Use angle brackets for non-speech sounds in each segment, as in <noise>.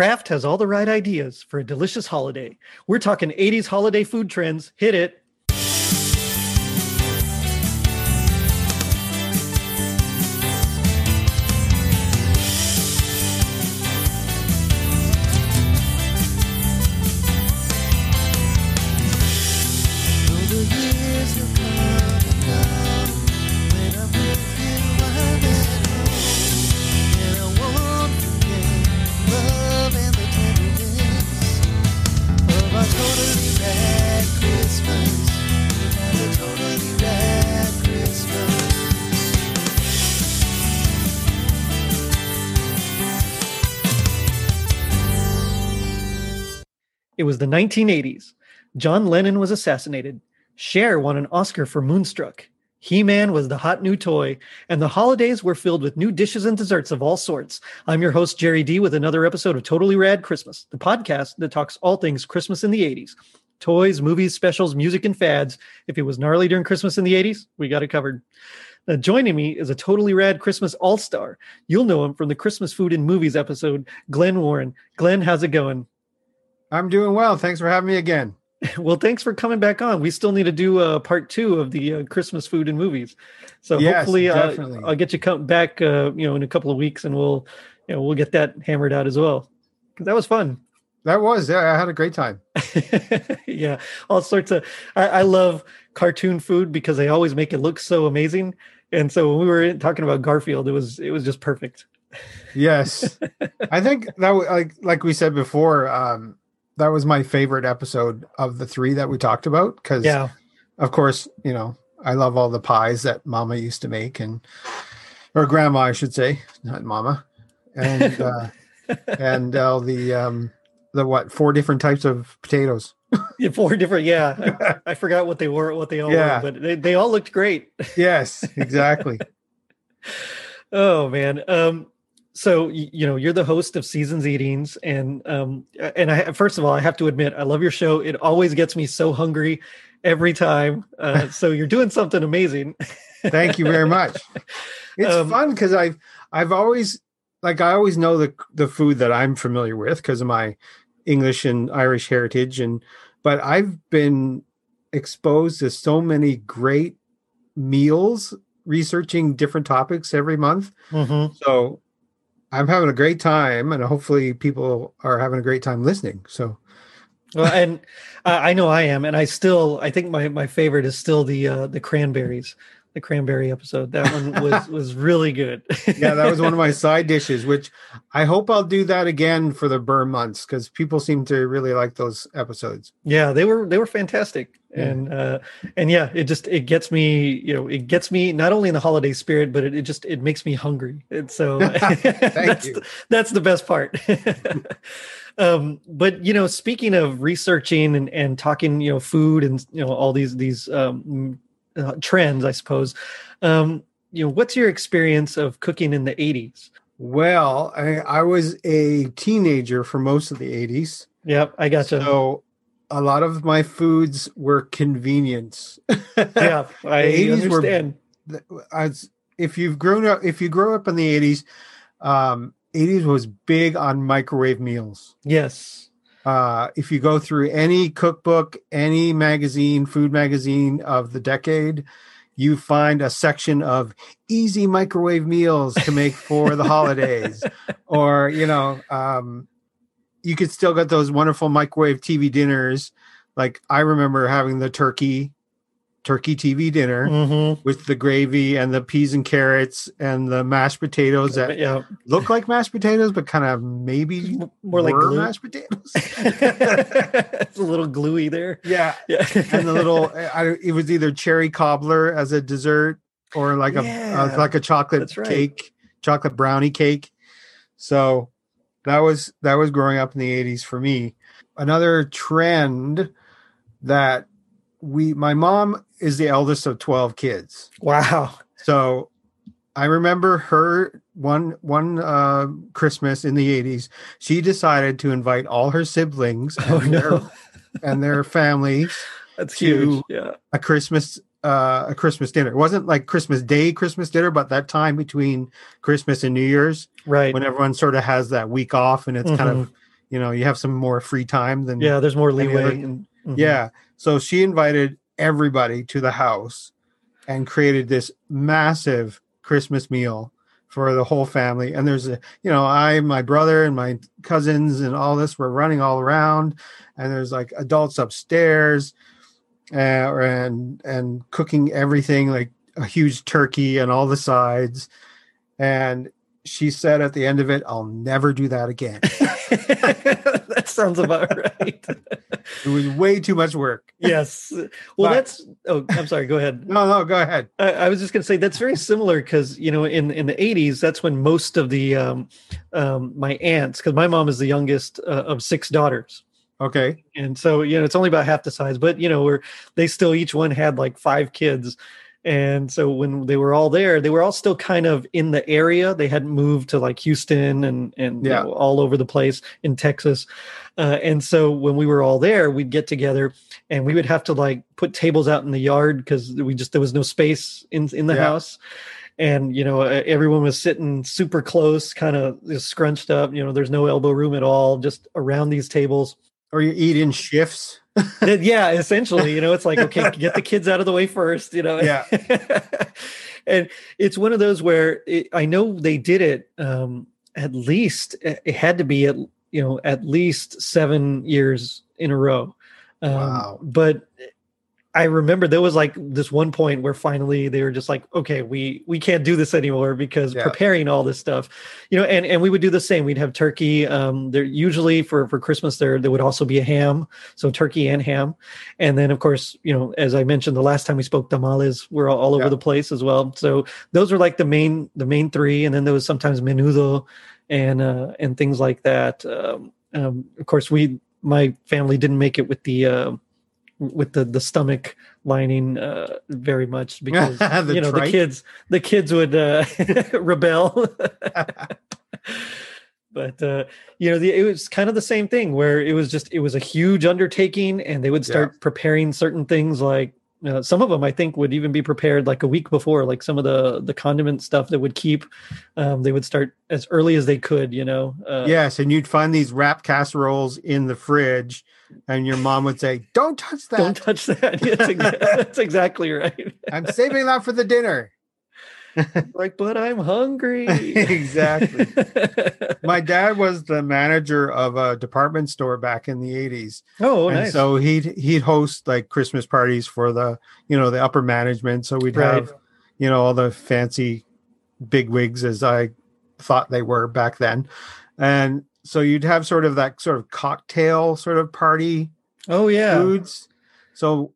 Kraft has all the right ideas for a delicious holiday. We're talking 80s holiday food trends. Hit it. The 1980s. John Lennon was assassinated. Cher won an Oscar for Moonstruck. He Man was the hot new toy, and the holidays were filled with new dishes and desserts of all sorts. I'm your host, Jerry D, with another episode of Totally Rad Christmas, the podcast that talks all things Christmas in the 80s toys, movies, specials, music, and fads. If it was gnarly during Christmas in the 80s, we got it covered. Now, joining me is a totally rad Christmas all star. You'll know him from the Christmas Food and Movies episode, Glenn Warren. Glenn, how's it going? I'm doing well. Thanks for having me again. <laughs> Well, thanks for coming back on. We still need to do uh, part two of the uh, Christmas food and movies. So yes, hopefully, uh, I'll get you come back, uh, you know, in a couple of weeks, and we'll, you know, we'll get that hammered out as well. Because that was fun. That was, yeah, I had a great time. <laughs> yeah, all sorts of. I, I, love cartoon food because they always make it look so amazing. And so when we were talking about Garfield, it was it was just perfect. Yes, <laughs> I think that like like we said before. Um, that was my favorite episode of the three that we talked about because yeah. of course you know i love all the pies that mama used to make and or grandma i should say not mama. And <laughs> uh and all the um the what four different types of potatoes. Yeah, four different yeah. I, <laughs> I, forgot what they were what they all yeah. were but they, they all looked great. Yes exactly. <laughs> Oh man. Um so you know you're the host of seasons eatings and um and i first of all i have to admit i love your show. It always gets me so hungry every time uh, <laughs> so you're doing something amazing. Thank you very much. <laughs> It's um, fun because i've i've always like i always know the the food that i'm familiar with because of my english and irish heritage and but i've been exposed to so many great meals researching different topics every month. Mm-hmm. so I'm having a great time, and hopefully, people are having a great time listening. So, well, and uh, I know I am, and I still, I think my my favorite is still the uh, the cranberries, the cranberry episode. That one was <laughs> was really good. yeah, that was one of my <laughs> side dishes, which I hope I'll do that again for the burr months because people seem to really like those episodes. Yeah, they were they were fantastic and uh and yeah it just it gets me you know it gets me not only in the holiday spirit but it, it just it makes me hungry and so <laughs> that's the, that's the best part um but you know speaking of researching and and talking you know food and you know all these these um uh, trends i suppose um you know what's your experience of cooking in the 80s well i, I was a teenager for most of the 80s yep i got gotcha. so a lot of my foods were convenience. <laughs> yeah, I understand. Were, as if you've grown up, if you grow up in the eighties, um, eighties was big on microwave meals. Yes. Uh, if you go through any cookbook, any magazine, food magazine of the decade, you find a section of easy microwave meals to make for the holidays, <laughs> or you know, um, you could still get those wonderful microwave TV dinners. Like I remember having the turkey turkey TV dinner mm-hmm. with the gravy and the peas and carrots and the mashed potatoes that yeah. look like mashed potatoes, but kind of maybe more like glue. mashed potatoes. <laughs> it's a little gluey there. Yeah, yeah. and the little <laughs> I, it was either cherry cobbler as a dessert or like yeah. a uh, like a chocolate right. cake, chocolate brownie cake. So that was that was growing up in the 80s for me another trend that we my mom is the eldest of 12 kids wow so i remember her one one uh, christmas in the 80s she decided to invite all her siblings oh, and, no. their, and their families <laughs> that's huge yeah a christmas uh, a Christmas dinner. It wasn't like Christmas Day Christmas dinner, but that time between Christmas and New Year's, right? When everyone sort of has that week off, and it's mm-hmm. kind of you know you have some more free time than Yeah, there's more leeway. in- mhm. yeah. So she invited everybody to the house and created this massive Christmas meal for the whole family. And there's a, you know, I, my brother, and my cousins, and all this were running all around. And there's like adults upstairs, uh, and and cooking everything like a huge turkey and all the sides. And she said at the end of it, "I'll never do that again." <laughs> <laughs> sounds about <laughs> right. it was way too much work. yes. Well, But- that's. Oh, I'm sorry. Go ahead. No, no, go ahead. I, I was just going to say that's very similar because you know in in the 80s that's when most of the um, um, my aunts because my mom is the youngest uh, of six daughters Okay. and so you know it's only about half the size but you know we're they still each one had like five kids and so when they were all there they were all still kind of in the area. They hadn't moved to like houston and and you know, all over the place in texas. Uh, and so when we were all there we'd get together and we would have to like put tables out in the yard because we just there was no space in in the Yeah. house. And you know everyone was sitting super close kind of scrunched up. You know there's no elbow room at all just around these tables. Or you eat in shifts. Yeah, essentially, you know, it's like, okay, get the kids out of the way first, you know? Yeah. <laughs> and it's one of those where it, I know they did it um, at least, it had to be at, you know, at least seven years in a row. Um, Wow. But I remember there was like this one point where finally they were just like, okay, we we can't do this anymore because Yeah. preparing all this stuff, you know, and and we would do the same. We'd have turkey. Um, there usually for for Christmas there there would also be a ham, so turkey and ham, and then of course you know as I mentioned the last time we spoke, tamales were all, all over the place as well. So those were like the main the main three, and then there was sometimes menudo, and uh, and things like that. Um, um, of course, we my family didn't make it with the. Uh, with the the stomach lining uh very much <laughs> because you know the kids the kids would uh <laughs> rebel <laughs> but uh you know the, it was kind of the same thing where it was just it was a huge undertaking and they would start preparing certain things like uh, some of them I think would even be prepared like a week before, like some of the the condiment stuff that would keep. Um, they would start as early as they could, you know. Uh, yes, and you'd find these wrap casseroles in the fridge, and your mom would say, "Don't touch that. Don't touch that. <laughs> That's, that's exactly right. I'm saving that for the dinner." <laughs> like, but I'm hungry. <laughs> Exactly. My dad was the manager of a department store back in the 80s. oh, and nice. so he'd he'd host like Christmas parties for the, you know, the upper management. So we'd Right. have, you know, all the fancy big wigs as I thought they were back then. And so you'd have sort of that sort of cocktail sort of party oh, yeah. foods. So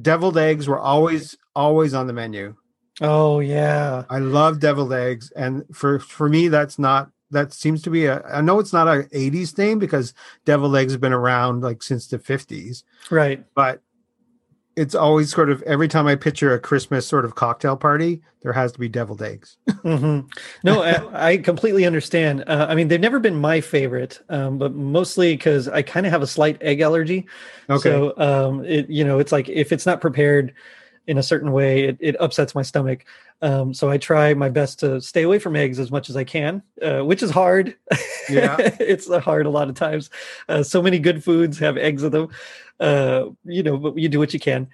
deviled eggs were always always on the menu. Oh, yeah. I love deviled eggs, and for for me, that's not that seems to be a. I know it's not a '80s thing because deviled eggs have been around like since the '50s, Right. but it's always sort of every time I picture a Christmas sort of cocktail party, there has to be deviled eggs. hmm No, I, I completely understand. Uh, I mean, they've never been my favorite, um, but mostly because I kind of have a slight egg allergy. Okay, So, um, it you know, it's like if it's not prepared in a certain way, it, it upsets my stomach. Um, so I try my best to stay away from eggs as much as I can, uh, which is hard. Yeah. <laughs> it's hard a lot of times. Uh, so many good foods have eggs in them. Uh, you know, but you do what you can.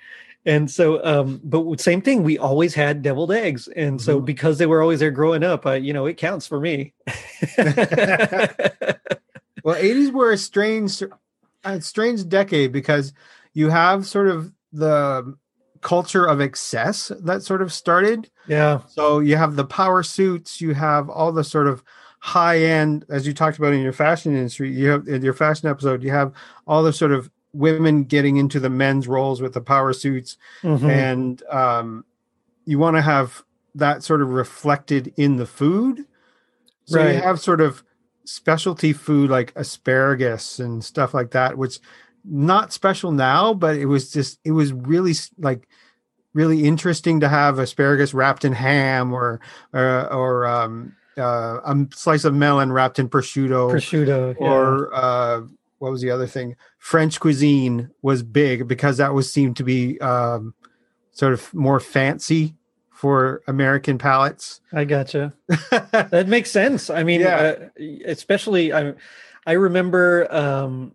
And so, um, but same thing. We always had deviled eggs, and so Mhm. because they were always there growing up, uh, you know, it counts for me. <laughs> well, '80s were a strange, a strange decade because you have sort of the culture of excess that sort of started. yeah, So you have the power suits, you have all the sort of high end, as you talked about in your fashion industry, you have in your fashion episode, you have all the sort of women getting into the men's roles with the power suits, Mhm. and um, you want to have that sort of reflected in the food. So Right. you have sort of specialty food like asparagus and stuff like that, which not special now, but it was just it was really like really interesting to have asparagus wrapped in ham or or, or um, uh, a slice of melon wrapped in prosciutto prosciutto. yeah. or uh, what was the other thing? French cuisine was big because that was seemed to be um, sort of more fancy for American palates. I gotcha. <laughs> That makes sense. I mean, Yeah. uh, especially I, I remember, um,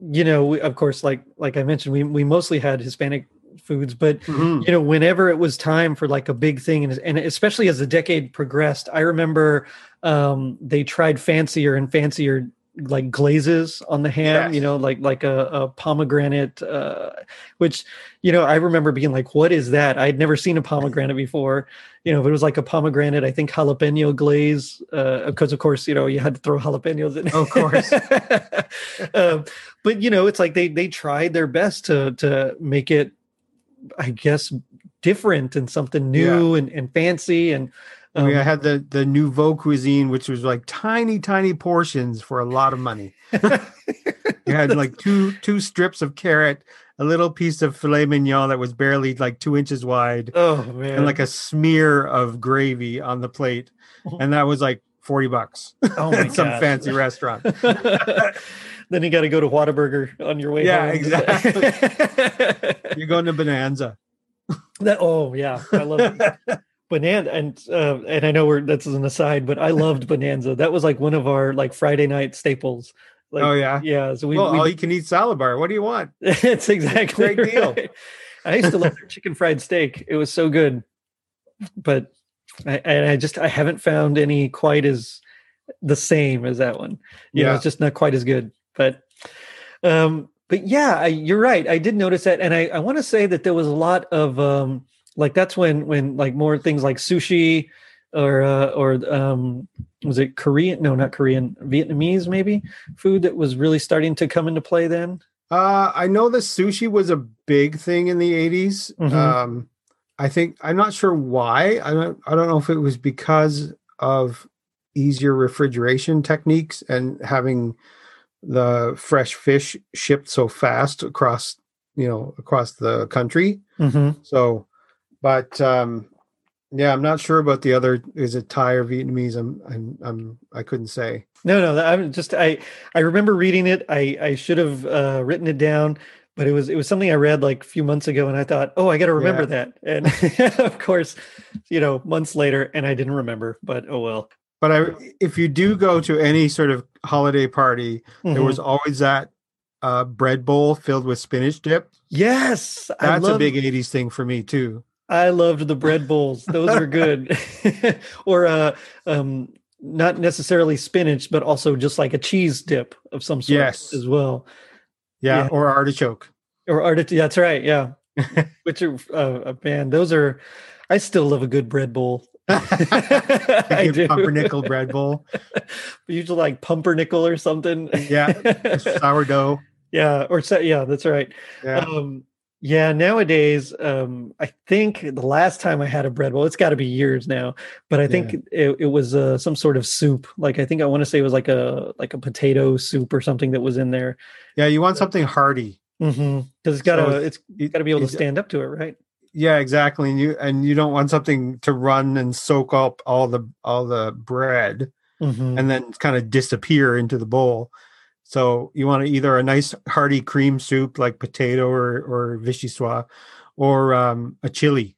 you know, we, of course, like like I mentioned, we we mostly had Hispanic foods, but Mhm. you know, whenever it was time for like a big thing, and, and especially as the decade progressed, I remember um, they tried fancier and fancier like glazes on the ham. You know, like like a, a pomegranate, uh, which you know I remember being like, "What is that?" I'd never seen a pomegranate before. You know, if it was like a pomegranate, I think jalapeno glaze, uh, because of course, you know, you had to throw jalapenos in. Of course. <laughs> um, but you know, it's like they they tried their best to to make it, I guess, different and something new and, and fancy and. I mean, I um, had the the nouveau cuisine, which was like tiny, tiny portions for a lot of money. <laughs> you had like two two strips of carrot, a little piece of filet mignon that was barely like two inches wide, oh man, and like a smear of gravy on the plate, <laughs> and that was like forty bucks oh <laughs> my at some gosh. fancy restaurant. then you got to go to Whataburger on your way Yeah, home. exactly. You're going to Bonanza. that, oh yeah, I love Bonanza, and uh, and I know we're that's an aside, but I loved Bonanza. That was like one of our like Friday night staples. Like, oh yeah. yeah. So we, well, we all you can eat salad bar. What do you want? <laughs> it's exactly Great deal. I used to love their chicken fried steak. It was so good, but I, and I just I haven't found any quite as the same as that one. You know, Yeah. it's just not quite as good. But um, but yeah, I, you're right. I did notice that, and I I want to say that there was a lot of um like that's when when like more things like sushi or uh, or um was it Korean? No, not Korean. Vietnamese maybe food that was really starting to come into play then. Uh, I know the sushi was a big thing in the 80s. Mhm. Um, I think I'm not sure why. I don't. I don't know if it was because of easier refrigeration techniques and having the fresh fish shipped so fast across, you know, across the country. Mm-hmm. So, but um, yeah, I'm not sure about the other. Is it Thai or Vietnamese? I'm. I'm. I'm I couldn't say. No, no, I'm just I I remember reading it. I I should have uh, written it down, but it was it was something I read like a few months ago, and I thought, oh, I got to remember that. And <laughs> <laughs> of course, you know, months later, and I didn't remember. But oh well. But I, if you do go to any sort of holiday party, there Mhm. was always that uh, bread bowl filled with spinach dip. yes, I That's a big '80s thing for me too. I loved the bread bowls; those were good. <laughs> <laughs> or uh, um, not necessarily spinach, but also just like a cheese dip of some sort Yes. as well. Yeah, Yeah. or artichoke. Or artichoke. That's right. Yeah. <laughs> Which are uh, man, those are. I still love a good bread bowl. I do. pumpernickel bread bowl. Usually like pumpernickel or something. Yeah, sourdough. yeah. Or yeah, that's right. Yeah, Um, yeah. Nowadays, um, I think the last time I had a bread bowl, it's got to be years now. But I think it, it was uh, some sort of soup. Like I think I want to say it was like a like a potato soup or something that was in there. yeah. You want something hearty. Because it's got to So it's It- got to be able to stand up to it, right? Yeah, exactly. And you and you don't want something to run and soak up all the all the bread. Mhm. and then kind of disappear into the bowl. So you want either a nice hearty cream soup like potato or or vichyssoise, or um, a chili.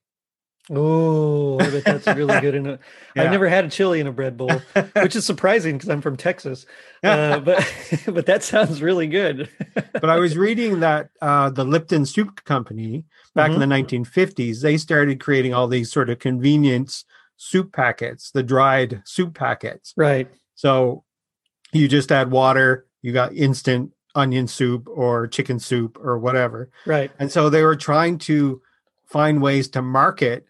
Oh, I bet that's really good. In a, <laughs> Yeah. I've never had a chili in a bread bowl, <laughs> which is surprising because I'm from Texas. <laughs> Uh, but but that sounds really good. but I was reading that uh, the Lipton Soup Company back in the 1950s they started creating all these sort of convenience soup packets, the dried soup packets. right. So you just add water, you got instant onion soup or chicken soup or whatever. Right. And so they were trying to find ways to market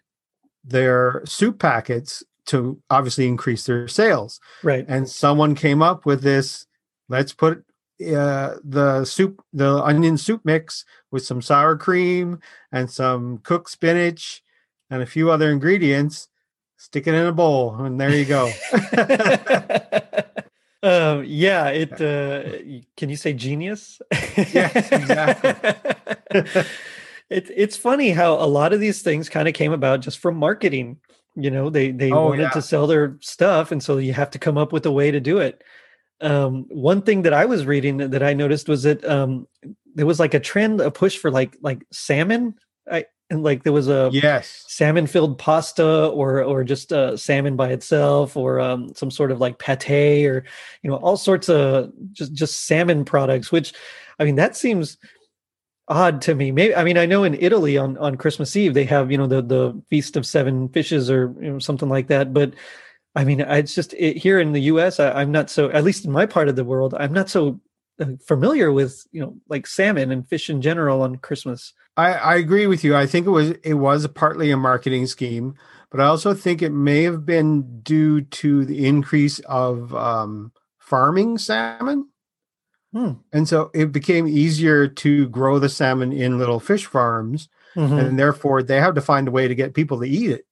their soup packets to obviously increase their sales. Right. And someone came up with this let's put uh, the soup, the onion soup mix with some sour cream and some cooked spinach and a few other ingredients, stick it in a bowl, and there you go. <laughs> <laughs> <laughs> um, yeah. It. Uh, can you say genius? Yes, exactly. <laughs> it's it's funny how a lot of these things kind of came about just from marketing. You know, they they Oh, wanted yeah. to sell their stuff, and so you have to come up with a way to do it. Um, one thing that I was reading that I noticed was that um, there was like a trend, a push for like like salmon. I and like there was a Yes. salmon filled pasta or or just uh, salmon by itself or um, some sort of like pate or you know all sorts of just just salmon products which i mean that seems odd to me maybe i mean i know in italy on on christmas eve they have you know the the feast of seven fishes or you know something like that but i mean I- it's just it, here in the us I, i'm not so at least in my part of the world i'm not so uh, familiar with you know like salmon and fish in general on christmas I, I agree with you. I think it was it was partly a marketing scheme, but I also think it may have been due to the increase of um, farming salmon. Hmm. And so it became easier to grow the salmon in little fish farms, Mhm. and therefore they have to find a way to get people to eat it.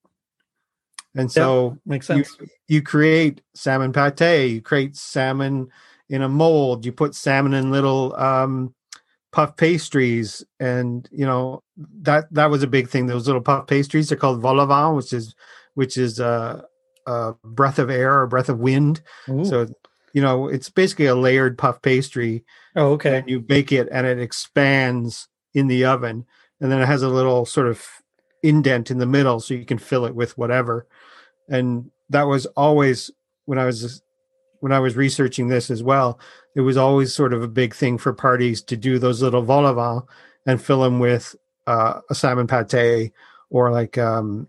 And so makes you, sense you create salmon pate, you create salmon in a mold, you put salmon in little um, puff pastries, and you know that that was a big thing. Those little puff pastries are called vol au which is which is uh, a breath of air or breath of wind. Ooh. So you know it's basically a layered puff pastry, oh okay and you bake it, and it expands in the oven, and then it has a little sort of indent in the middle, so you can fill it with whatever. And that was always when I was when I was researching this as well. It was always sort of a big thing for parties to do those little vol au and fill them with uh, a salmon pate or like um,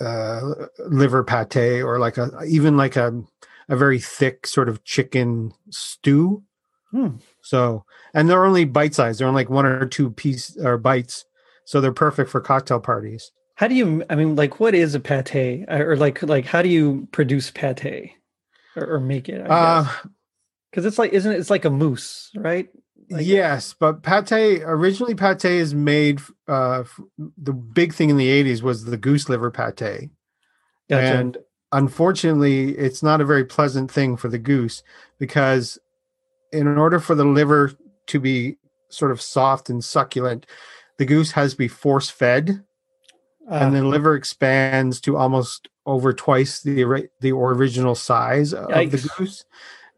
uh, liver pate or like a even like a a very thick sort of chicken stew. Hmm. So, and they're only bite size. They're only like one or two piece or bites. So they're perfect for cocktail parties. How do you? I mean, like, what is a pate, or like, like, how do you produce pate, or, or make it? Uh, Because it's like, isn't it? It's like a mousse, right? Like- yes, but pate originally pate is made. Uh, the big thing in the '80s was the goose liver pate, Gotcha. and unfortunately, it's not a very pleasant thing for the goose because, in order for the liver to be sort of soft and succulent, the goose has to be force fed. And Ah, the liver expands to almost over twice the the original size of the goose.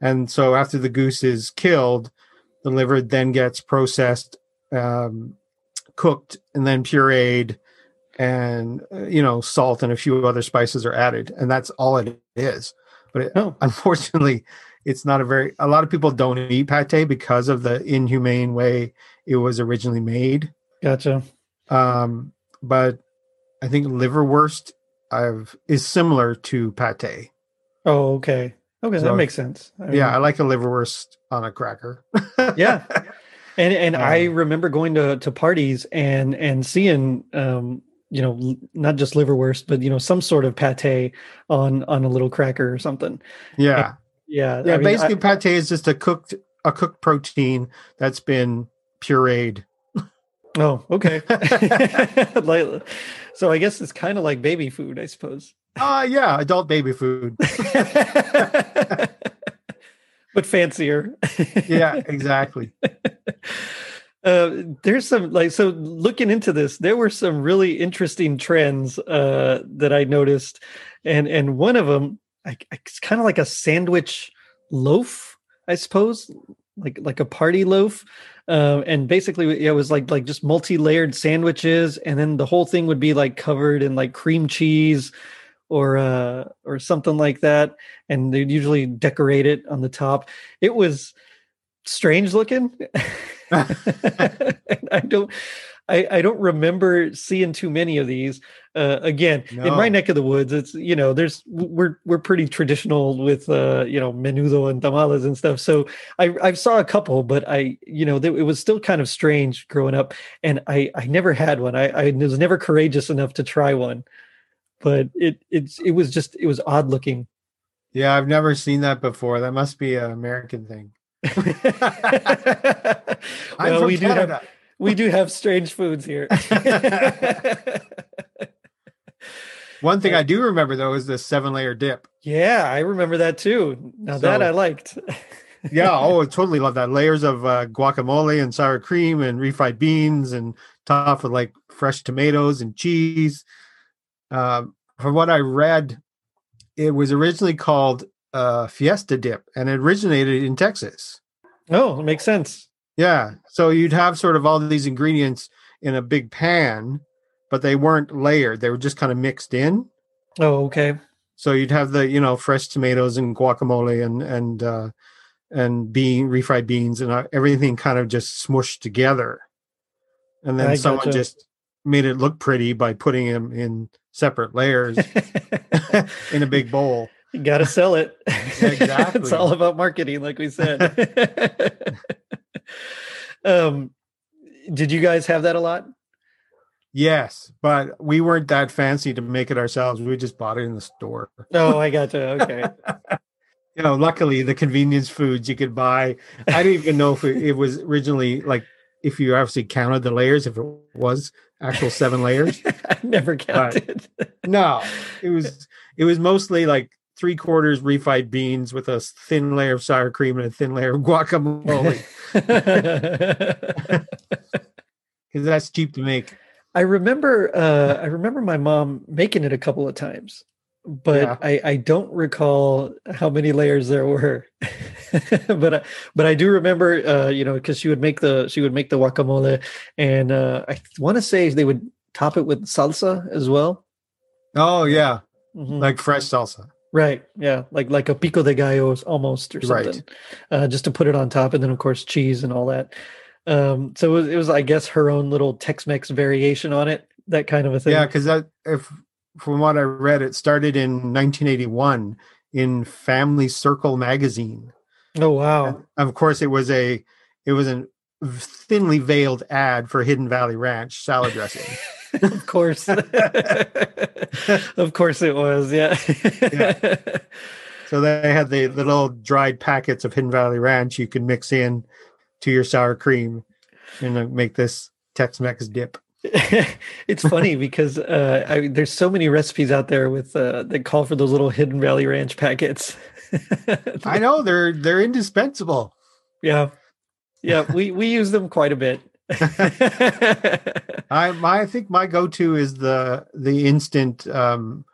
And so after the goose is killed, the liver then gets processed, um, cooked, and then pureed, and uh, you know salt and a few other spices are added, and that's all it is. But it, Oh. <laughs> unfortunately, it's not a very. A lot of people don't eat pate because of the inhumane way it was originally made gotcha. um, but I think liverwurst I've is similar to pate. Oh, okay. Okay, So- that makes sense. I mean, Yeah, I like a liverwurst on a cracker. <laughs> yeah. And and I Um, remember going to to parties and and seeing um you know not just liverwurst but you know some sort of pate on on a little cracker or something. yeah, Yeah. yeah. I mean, I- basically, pate is just a cooked a cooked protein that's been pureed. Oh, okay. <laughs> <laughs> So I guess it's kind of like baby food, I suppose. Ah, yeah, adult baby food. <laughs> but fancier. Yeah, exactly. Uh, there's some like so looking into this, there were some really interesting trends uh, that I noticed, and and one of them, I, it's kind of like a sandwich loaf, I suppose, like like a party loaf, uh, and basically it was like like just multi-layered sandwiches, and then the whole thing would be like covered in like cream cheese or uh or something like that and they'd usually decorate it on the top. It was strange looking. <laughs> <laughs> I don't I, I don't remember seeing too many of these. Uh, again, in my neck of the woods, it's you know, there's we're we're pretty traditional with uh, you know menudo and tamales and stuff. So I I saw a couple, but I you know it was still kind of strange growing up, and I I never had one. I I was never courageous enough to try one, but it it's it was just it was odd looking. Yeah, I've never seen that before. That must be an American thing. <laughs> <laughs> Well, we do have Canada. We do have strange foods here. <laughs> One thing I do remember though is the seven layer dip. yeah, I remember that too. Now that I liked. <laughs> Yeah, oh, I totally love that. Layers of uh, guacamole and sour cream and refried beans and topped with like fresh tomatoes and cheese. Um, from what I read, it was originally called uh, Fiesta dip and it originated in Texas. Oh, it makes sense. Yeah, so you'd have sort of all these ingredients in a big pan, but they weren't layered. They were just kind of mixed in. Oh, okay. So you'd have the you know fresh tomatoes and guacamole and and uh, and bean refried beans and uh, everything kind of just smushed together, and then I someone gotcha. just made it look pretty by putting them in separate layers <laughs> in a big bowl. you got to sell it. Exactly. <laughs> it's all about marketing, like we said. <laughs> um, did you guys have that a lot? Yes, but we weren't that fancy to make it ourselves. We just bought it in the store. Oh, I got to. Okay. <laughs> You know, luckily the convenience foods you could buy. I didn't even know if it, it was originally like if you actually counted the layers, if it was actual seven layers. <laughs> I never counted. No, it was it was mostly like three quarters refried beans with a thin layer of sour cream and a thin layer of guacamole <laughs> <laughs> because that's cheap to make. I remember uh I remember my mom making it a couple of times, but Yeah. I I don't recall how many layers there were. <laughs> but I, but I do remember uh you know cuz she would make the she would make the guacamole and uh I want to say they would top it with salsa as well. Oh yeah, Mhm. like fresh salsa. Right. Yeah. Like like a pico de gallos almost or Right. something. Uh, just to put it on top, and then of course cheese and all that. Um, so it was, it was, I guess, her own little Tex-Mex variation on it. That kind of a thing. Yeah, because that if from what I read, it started in 1981 in Family Circle magazine. Oh wow. And of course, it was a it was a thinly veiled ad for Hidden Valley Ranch salad dressing. <laughs> <laughs> of course. <laughs> of course it was. Yeah. <laughs> so they had the, the little dried packets of Hidden Valley Ranch you can mix in to your sour cream and uh, make this Tex-Mex dip. it's funny because uh, I, there's so many recipes out there with uh, that call for those little Hidden Valley Ranch packets. I know they're they're indispensable. Yeah. Yeah, we we use them quite a bit. <laughs> I my I think my go-to is the the instant um,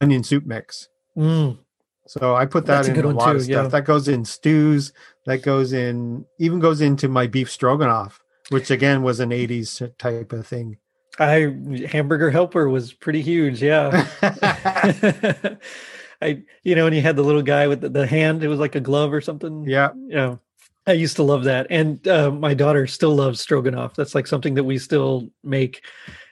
onion soup mix. Mm, So I put that That's in good a lot too, of stuff. yeah. That goes in stews. That goes in even goes into my beef stroganoff, which again was an '80s type of thing. I hamburger helper was pretty huge, yeah. <laughs> <laughs> I you know, and you had the little guy with the, the hand, it was like a glove or something. yeah, Yeah. I used to love that. And uh, my daughter still loves stroganoff. That's like something that we still make.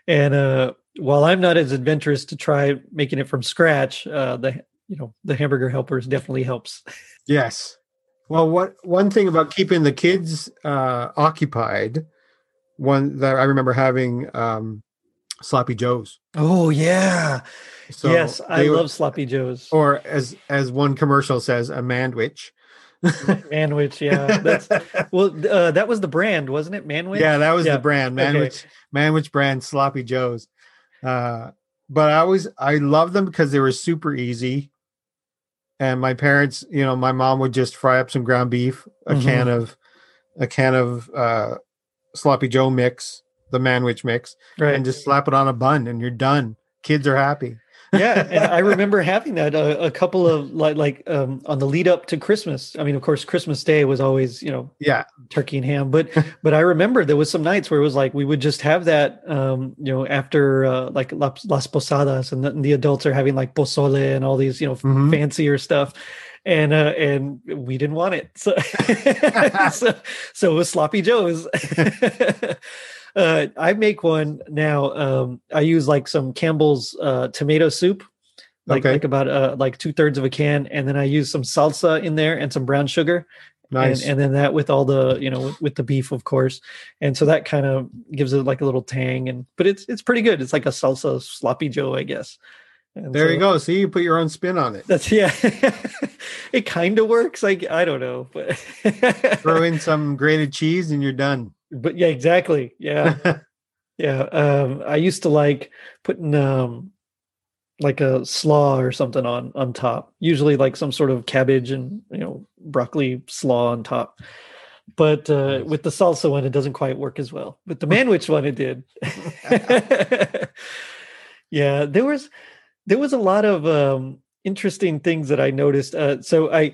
And uh, while I'm not as adventurous to try making it from scratch, uh, the you know the hamburger helpers definitely helps. yes. Well, what one thing about keeping the kids uh, occupied, one that I remember having um, sloppy joes. Oh yeah, So yes, I love sloppy joes. Or as as one commercial says, a manwich. Manwich, yeah. That's <laughs> well, uh, that was the brand, wasn't it? Manwich. Yeah, that was Yeah, the brand, okay. Manwich, Manwich brand sloppy joes. Uh, but I always I love them because they were super easy. And my parents, you know, my mom would just fry up some ground beef, a Mhm. can of a can of uh, sloppy joe mix, the Manwich mix, right. and just slap it on a bun, and you're done. Kids are happy. Yeah, and I remember having that uh, a, a couple of like like um, on the lead up to Christmas. I mean, of course, Christmas Day was always you know Yeah, turkey and ham, but but I remember there was some nights where it was like we would just have that um, you know after uh, like las, posadas and the, and the adults are having like pozole and all these you know Mhm. fancier stuff. And uh, and we didn't want it, so <laughs> so, so it was sloppy joes. <laughs> uh, I make one now. Um, I use like some Campbell's uh, tomato soup, like Okay. like about uh, like two thirds of a can, and then I use some salsa in there and some brown sugar, nice. and, and then that with all the you know with, with the beef, of course, and so that kind of gives it like a little tang, and but it's it's pretty good. It's like a salsa sloppy joe, I guess. And there so you go. See, you put your own spin on it. That's <laughs> yeah. it kind of works. Like I don't know, but Throw in <laughs> some grated cheese, and you're done. But yeah, exactly. Yeah. <laughs> Yeah, um, I used to like putting um, like a slaw or something on on top. Usually, like some sort of cabbage and you know broccoli slaw on top. But uh, Nice. with the salsa one, it doesn't quite work as well. With the <laughs> manwich one, it did. <laughs> yeah, there was there was a lot of um, interesting things that I noticed. Uh, so I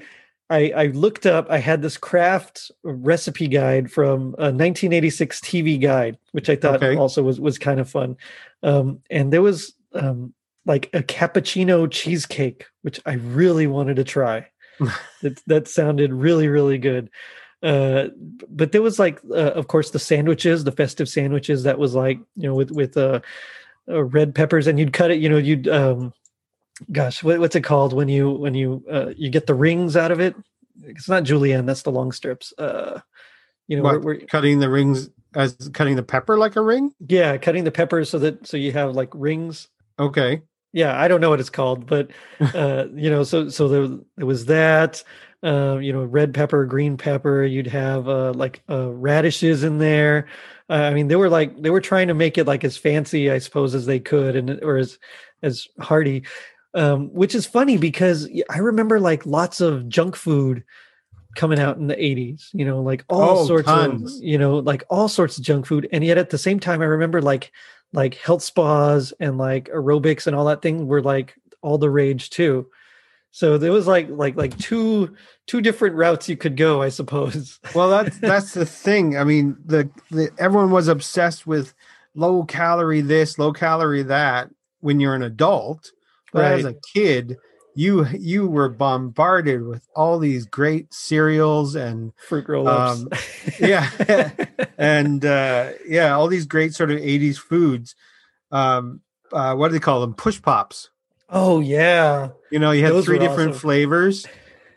I, I looked up. I had this Kraft recipe guide from a 1986 TV guide, which I thought Okay. also was was kind of fun. Um, and there was um, like a cappuccino cheesecake, which I really wanted to try. <laughs> that that sounded really really good. Uh, but there was like, uh, of course, the sandwiches, the festive sandwiches. That was like you know with with uh, uh red peppers, and you'd cut it. You know, you'd um, gosh, what, what's it called when you when you uh, you get the rings out of it? It's not julienne. That's the long strips. Uh, you know, What, we're, we're cutting the rings as cutting the pepper like a ring. yeah, cutting the peppers so that so you have like rings. Okay. Yeah, I don't know what it's called, but <laughs> uh, you know, so so there there was that. Uh, you know, red pepper, green pepper. You'd have uh, like uh, radishes in there. Uh, I mean, they were like they were trying to make it like as fancy, I suppose, as they could, and or as as hearty. Um, which is funny because I remember like lots of junk food coming out in the 80s you know like all Oh, sorts tons. of you know like all sorts of junk food and yet at the same time i remember like like health spas and like aerobics and all that thing were like all the rage too so there was like like like two two different routes you could go i suppose Well, that's <laughs> that's the thing. I mean, the, the everyone was obsessed with low calorie this, low calorie that when you're an adult. But as a kid, you you were bombarded with all these great cereals and fruit roll-ups Um, yeah. <laughs> and uh, yeah, all these great sort of 80s foods. Um, uh, what do they call them? Push pops. oh yeah You know, you had Those three different awesome. flavors.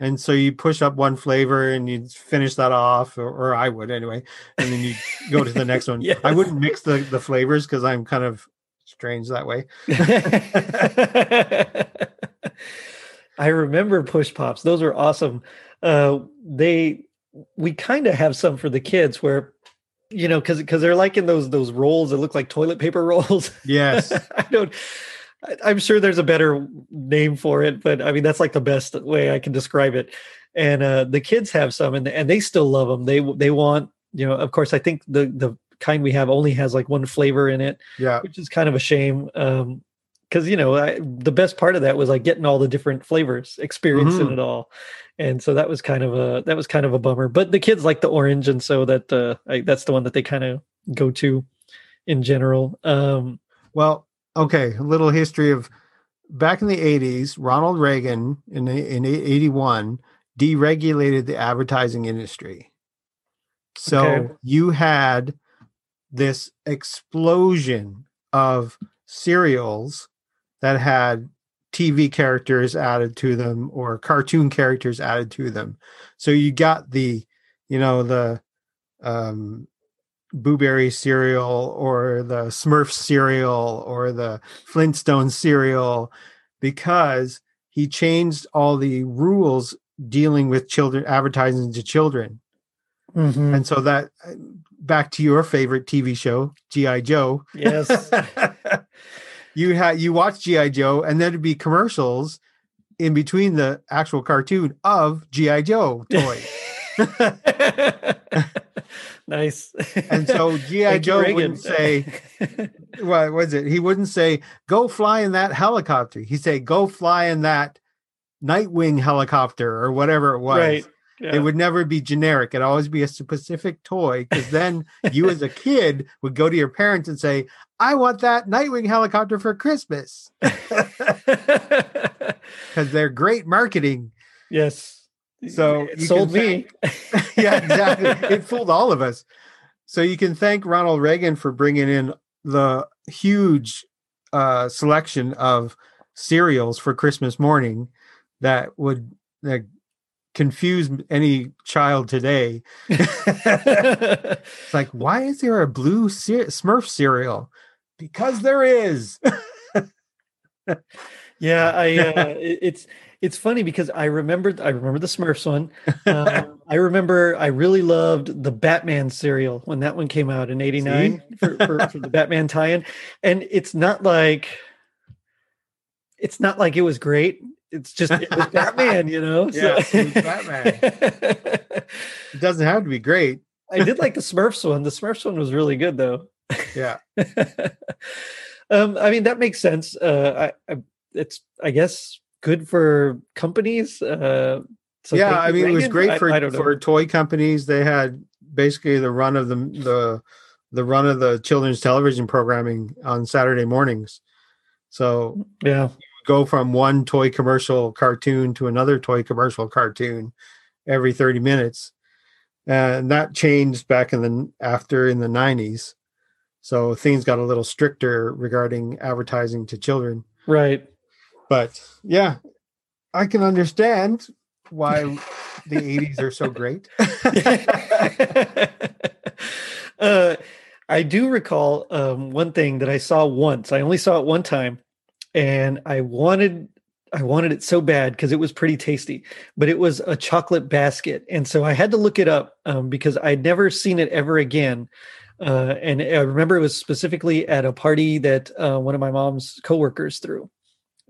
And so you push up one flavor and you finish that off, or, or I would anyway. And then you go to the next <laughs> one. Yes. I wouldn't mix the, the flavors because I'm kind of strange that way. <laughs> I remember push pops. Those were awesome. Uh, they we kind of have some for the kids where you know because because they're like in those those rolls that look like toilet paper <laughs> rolls. Yes. <laughs> I don't. I- I'm sure there's a better name for it, but I mean that's like the best way I can describe it. And uh, the kids have some, and and they still love them. They they want you know. Of course, I think the the kind we have only has like one flavor in it Yeah. which is kind of a shame um because you know I, the best part of that was like getting all the different flavors experiencing Mhm. it all and so that was kind of a that was kind of a bummer but the kids like the orange and so that uh I, that's the one that they kind of go to in general um Well, okay, a little history of back in the 80s, Ronald Reagan in in 81 deregulated the advertising industry. So Okay. you had this explosion of cereals that had TV characters added to them or cartoon characters added to them. So you got the, you know, the um Blueberry cereal or the Smurf cereal or the Flintstone cereal because he changed all the rules dealing with children advertising to children. mhm. And so that back to your favorite TV show, GI Joe. yes <laughs> you had you watch GI Joe and then it'd be commercials in between the actual cartoon of GI Joe toys. <laughs> nice And so GI Joe Reagan. wouldn't say <laughs> what was it? He wouldn't say, go fly in that helicopter. He'd say, go fly in that Nightwing helicopter or whatever it was. right yeah. It would never be generic. It'd always be a specific toy because then you, as a kid, would go to your parents and say, I want that Nightwing helicopter for Christmas <laughs> because they're great marketing. yes So it you sold can me <laughs> yeah, exactly. it fooled all of us. So you can thank Ronald Reagan for bringing in the huge uh, selection of cereals for Christmas morning that would that confuse any child today. <laughs> It's like, why is there a blue Smurf cereal? Because there is. <laughs> Yeah, I uh, it's it's funny because I remembered I remember the Smurfs one. Um, <laughs> I remember I really loved the Batman cereal when that one came out in '89 for, for, for the Batman tie-in, and it's not like it's not like it was great. It's just it was <laughs> Batman, you know. Yeah, it Batman. <laughs> It doesn't have to be great. I did like the Smurfs one. The Smurfs one was really good though. Yeah. <laughs> um, I mean that makes sense. Uh, I, I, it's I guess good for companies. Uh, So yeah, I mean, it was great for I for toy companies. They had basically the run of the the the run of the children's television programming on Saturday mornings. So yeah. Go from one toy commercial cartoon to another toy commercial cartoon every 30 minutes. And that changed back in the after in the 90s so things got a little stricter regarding advertising to children. Right. but yeah i can understand why the 80s are so great. <laughs> Uh, I do recall um, one thing that I saw once. I only saw it one time, and I wanted I wanted it so bad because it was pretty tasty. But it was a chocolate basket, and so I had to look it up um, because I'd never seen it ever again. Uh, and I remember it was specifically at a party that uh, one of my mom's coworkers threw.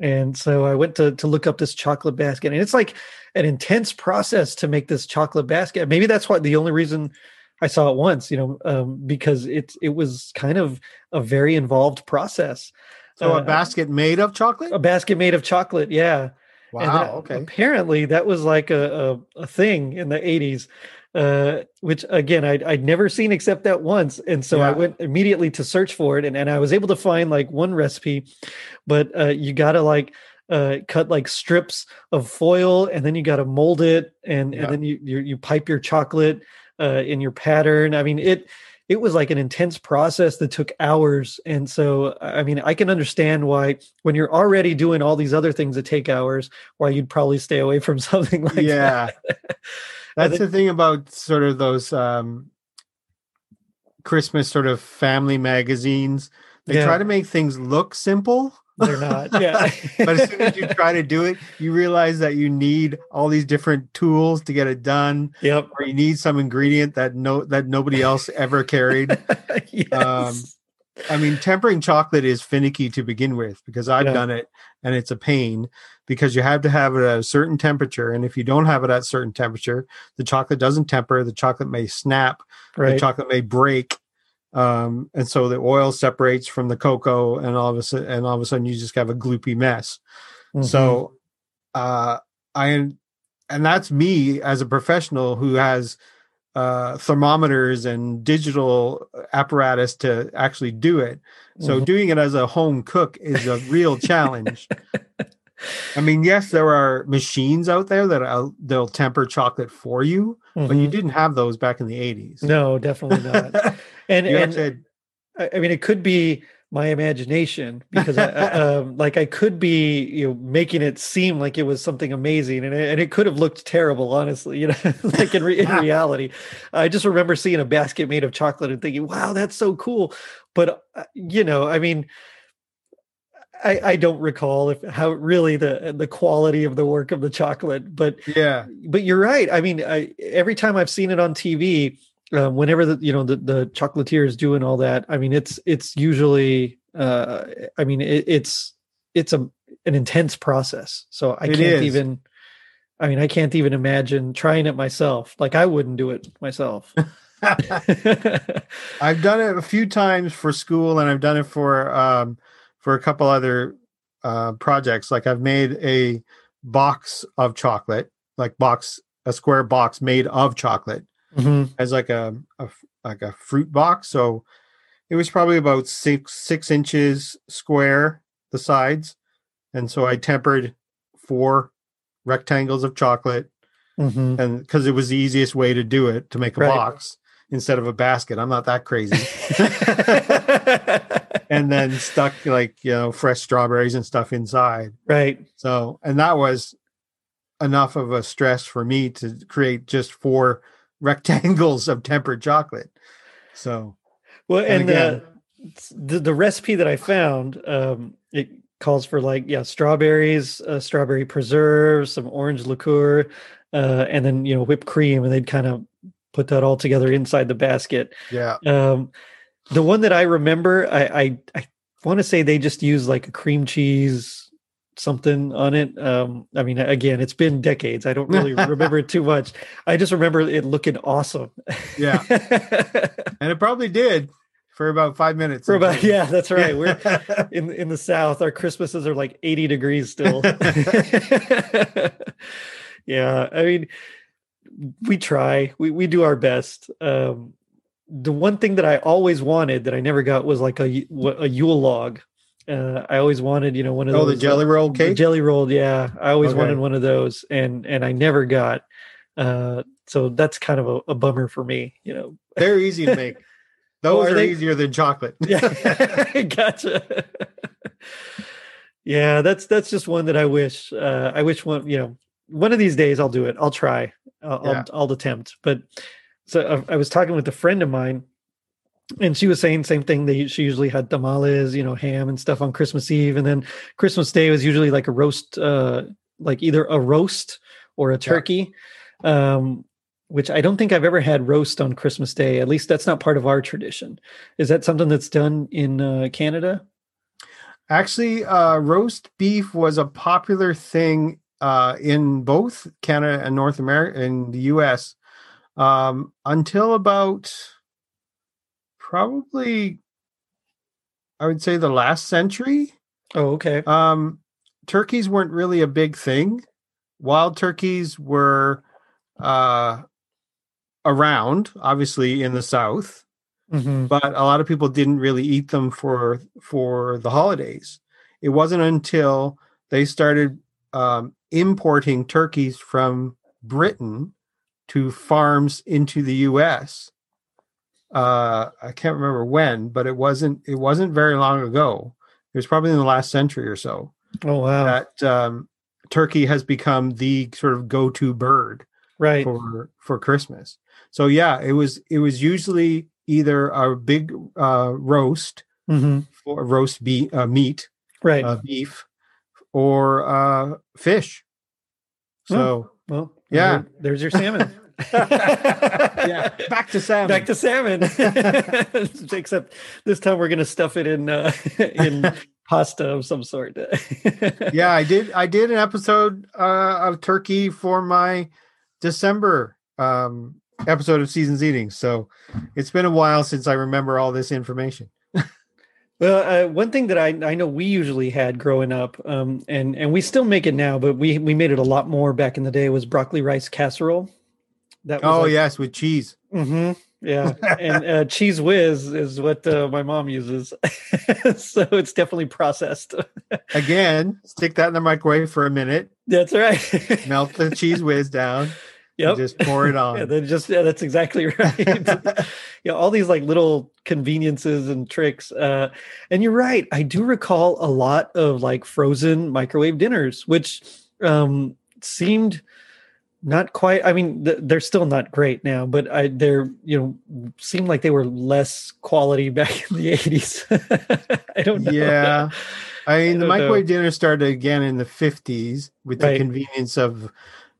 And so I went to to look up this chocolate basket, and it's like an intense process to make this chocolate basket. Maybe that's why the only reason I saw it once, you know, um, because it it was kind of a very involved process. So Uh, a basket made of chocolate A basket made of chocolate, yeah. Wow that- okay Apparently, that was like a a, a thing in the '80s, uh, which again I'd I'd never seen except that once, and so I went immediately to search for it, and and I was able to find like one recipe, but uh, you got to like uh, cut like strips of foil, and then you got to mold it, and Yeah. and then you, you you pipe your chocolate uh, in your pattern. I mean it. It was like an intense process that took hours. And so, I mean, I can understand why, when you're already doing all these other things that take hours, why you'd probably stay away from <laughs> something like yeah that. <laughs> that's the thing about sort of those um christmas sort of family magazines they Yeah. try to make things look simple They're not. <laughs> Yeah. but as soon as you try to do it you realize that you need all these different tools to get it done yep. or you need some ingredient that no that nobody else ever carried <laughs> yes. Um, I mean, tempering chocolate is finicky to begin with because I've Yeah. done it and it's a pain because you have to have it at a certain temperature. And if you don't have it at a certain temperature, the chocolate doesn't temper, the chocolate may snap, right. the chocolate may break. Um, and so the oil separates from the cocoa and all of a sudden and all of a sudden you just have a gloopy mess. Mhm. So uh I and that's me as a professional who has uh thermometers and digital apparatus to actually do it. So Mhm. doing it as a home cook is a real challenge. <laughs> I mean, yes, there are machines out there that uh, they'll temper chocolate for you, but you Mhm. didn't have those back in the 80s. no, definitely not. <laughs> And and had- I mean, it could be my imagination because I, I, <laughs> um, like I could be you know making it seem like it was something amazing and it, and it could have looked terrible honestly you know <laughs> like in, re- in reality I just remember seeing a basket made of chocolate and thinking wow that's so cool but uh, you know I mean I, I don't recall if how really the the quality of the work of the chocolate but yeah. but you're right. I mean, I, every time I've seen it on TV, uh, whenever the you know the the chocolatier is doing all that, I mean, it's it's usually, uh, I mean, it, it's it's a an intense process. So I It can't is. even. I mean, I can't even imagine trying it myself. Like I wouldn't do it myself. <laughs> <laughs> I've done it a few times for school, and I've done it for um, for a couple other uh, projects. Like I've made a box of chocolate, like box a square box made of chocolate, Mhm. as like a, a like a fruit box. So it was probably about six six inches square the sides, and so I tempered four rectangles of chocolate Mhm. and because it was the easiest way to do it to make a Right. box instead of a basket. I'm not that crazy. <laughs> <laughs> and then stuck like you know fresh strawberries and stuff inside. right. So and that was enough of a stress for me to create just four <laughs> rectangles of tempered chocolate. So Well, And and, again- uh, the the recipe that I found, um, it calls for like yeah, strawberries, uh, strawberry preserve, some orange liqueur, uh, and then you know whipped cream, and they'd kind of put that all together inside the basket. yeah, Um, the one that I remember, I I, I want to say they just use like a cream cheese something on it. Um, I mean, again, it's been decades. I don't really remember it too much. I just remember it looking awesome. yeah, <laughs> and it probably did for about five minutes. For about yeah, that's right. We're <laughs> in in the south our christmases are like 80 degrees still <laughs> yeah, I mean, we try. We we do our best. Um, the one thing that I always wanted that I never got was like a a Yule log. Uh, I always wanted, you know, one of Oh, those the jelly roll the cake. jelly rolled. Yeah, I always Okay. wanted one of those, and and I never got. Uh, so that's kind of a, a bummer for me, you know. <laughs> They're easy to make. Those Oh, are are, easier than chocolate. Yeah, <laughs> <laughs> gotcha. yeah, that's that's just one that I wish. Uh, I wish one, you know, one of these days I'll do it. I'll try. I'll Yeah. I'll, I'll attempt. But so I, I was talking with a friend of mine, and she was saying same thing. that she usually had tamales, you know, ham and stuff on Christmas Eve, and then Christmas Day was usually like a roast, uh, like either a roast or a turkey. Um, which I don't think I've ever had roast on Christmas Day. At least that's not part of our tradition. Is that something that's done in uh, Canada? Actually, uh, roast beef was a popular thing uh, in both Canada and North America in the U.S. Um, until about probably, I would say, the last century. Oh, okay. Um, turkeys weren't really a big thing. Wild turkeys were uh, around, obviously, in the South hmm but a lot of people didn't really eat them for for the holidays. It wasn't until they started um, importing turkeys from Britain to farms into the U.S. Uh, I can't remember when, but it wasn't it wasn't very long ago. It was probably in the last century or so Oh, wow. that um, turkey has become the sort of go-to bird right. for for Christmas. So yeah, it was it was usually either a big uh, roast mm-hmm. or roast beef uh, meat Right. uh, beef or uh, fish. So well, yeah. there- there's your salmon. <laughs> <laughs> yeah, back to salmon. Back to salmon. <laughs> Except this time we're going to stuff it in uh, in pasta of some sort. yeah, I did. I did an episode uh, of turkey for my December um, episode of Seasons Eating. So it's been a while since I remember all this information. Well, uh, one thing that I I know we usually had growing up, um, and and we still make it now, but we we made it a lot more back in the day was broccoli rice casserole. That was Oh like- yes, with cheese. hmm Yeah, <laughs> and uh, Cheez Whiz is what uh, my mom uses, <laughs> so it's definitely processed. Again, stick that in the microwave for a minute. That's right. Melt the Cheez Whiz down. <laughs> Yep. Just pour it <laughs> on. Yeah, then just yeah, that's exactly <laughs> right. <laughs> yeah, all these like little conveniences and tricks. Uh, and you're right. I do recall a lot of like frozen microwave dinners, which um, seemed not quite. I mean, th- they're still not great now, but I they're you know seemed like they were less quality back in the 80s. I don't know. Yeah. I mean, the don't know. microwave dinner started again in the 50s with the convenience of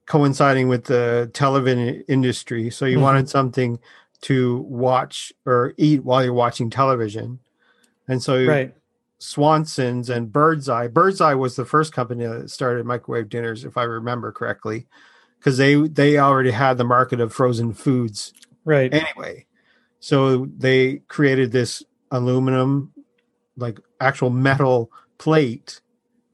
coinciding with the television industry. So you Mhm. wanted something to watch or eat while you're watching television. And so right. Swanson's and Birdseye. Birdseye was the first company that started microwave dinners, if I remember correctly, because they they already had the market of frozen foods Right. anyway. So they created this aluminum, like actual metal plate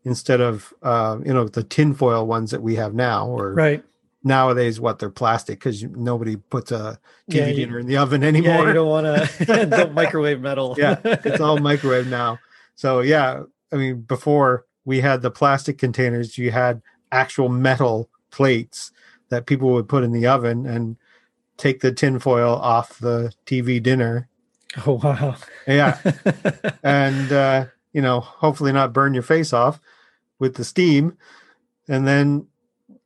instead of uh, you know the tinfoil ones that we have now, or right. nowadays what they're plastic because nobody puts a TV Yeah, you- dinner in the oven anymore. Yeah, you don't want to <laughs> <laughs> don't microwave metal. <laughs> yeah, it's all microwave now. So yeah, I mean, before we had the plastic containers, you had actual metal plates that people would put in the oven and take the tinfoil off the TV dinner. Oh wow. Yeah, and uh, you know, hopefully not burn your face off with the steam, and then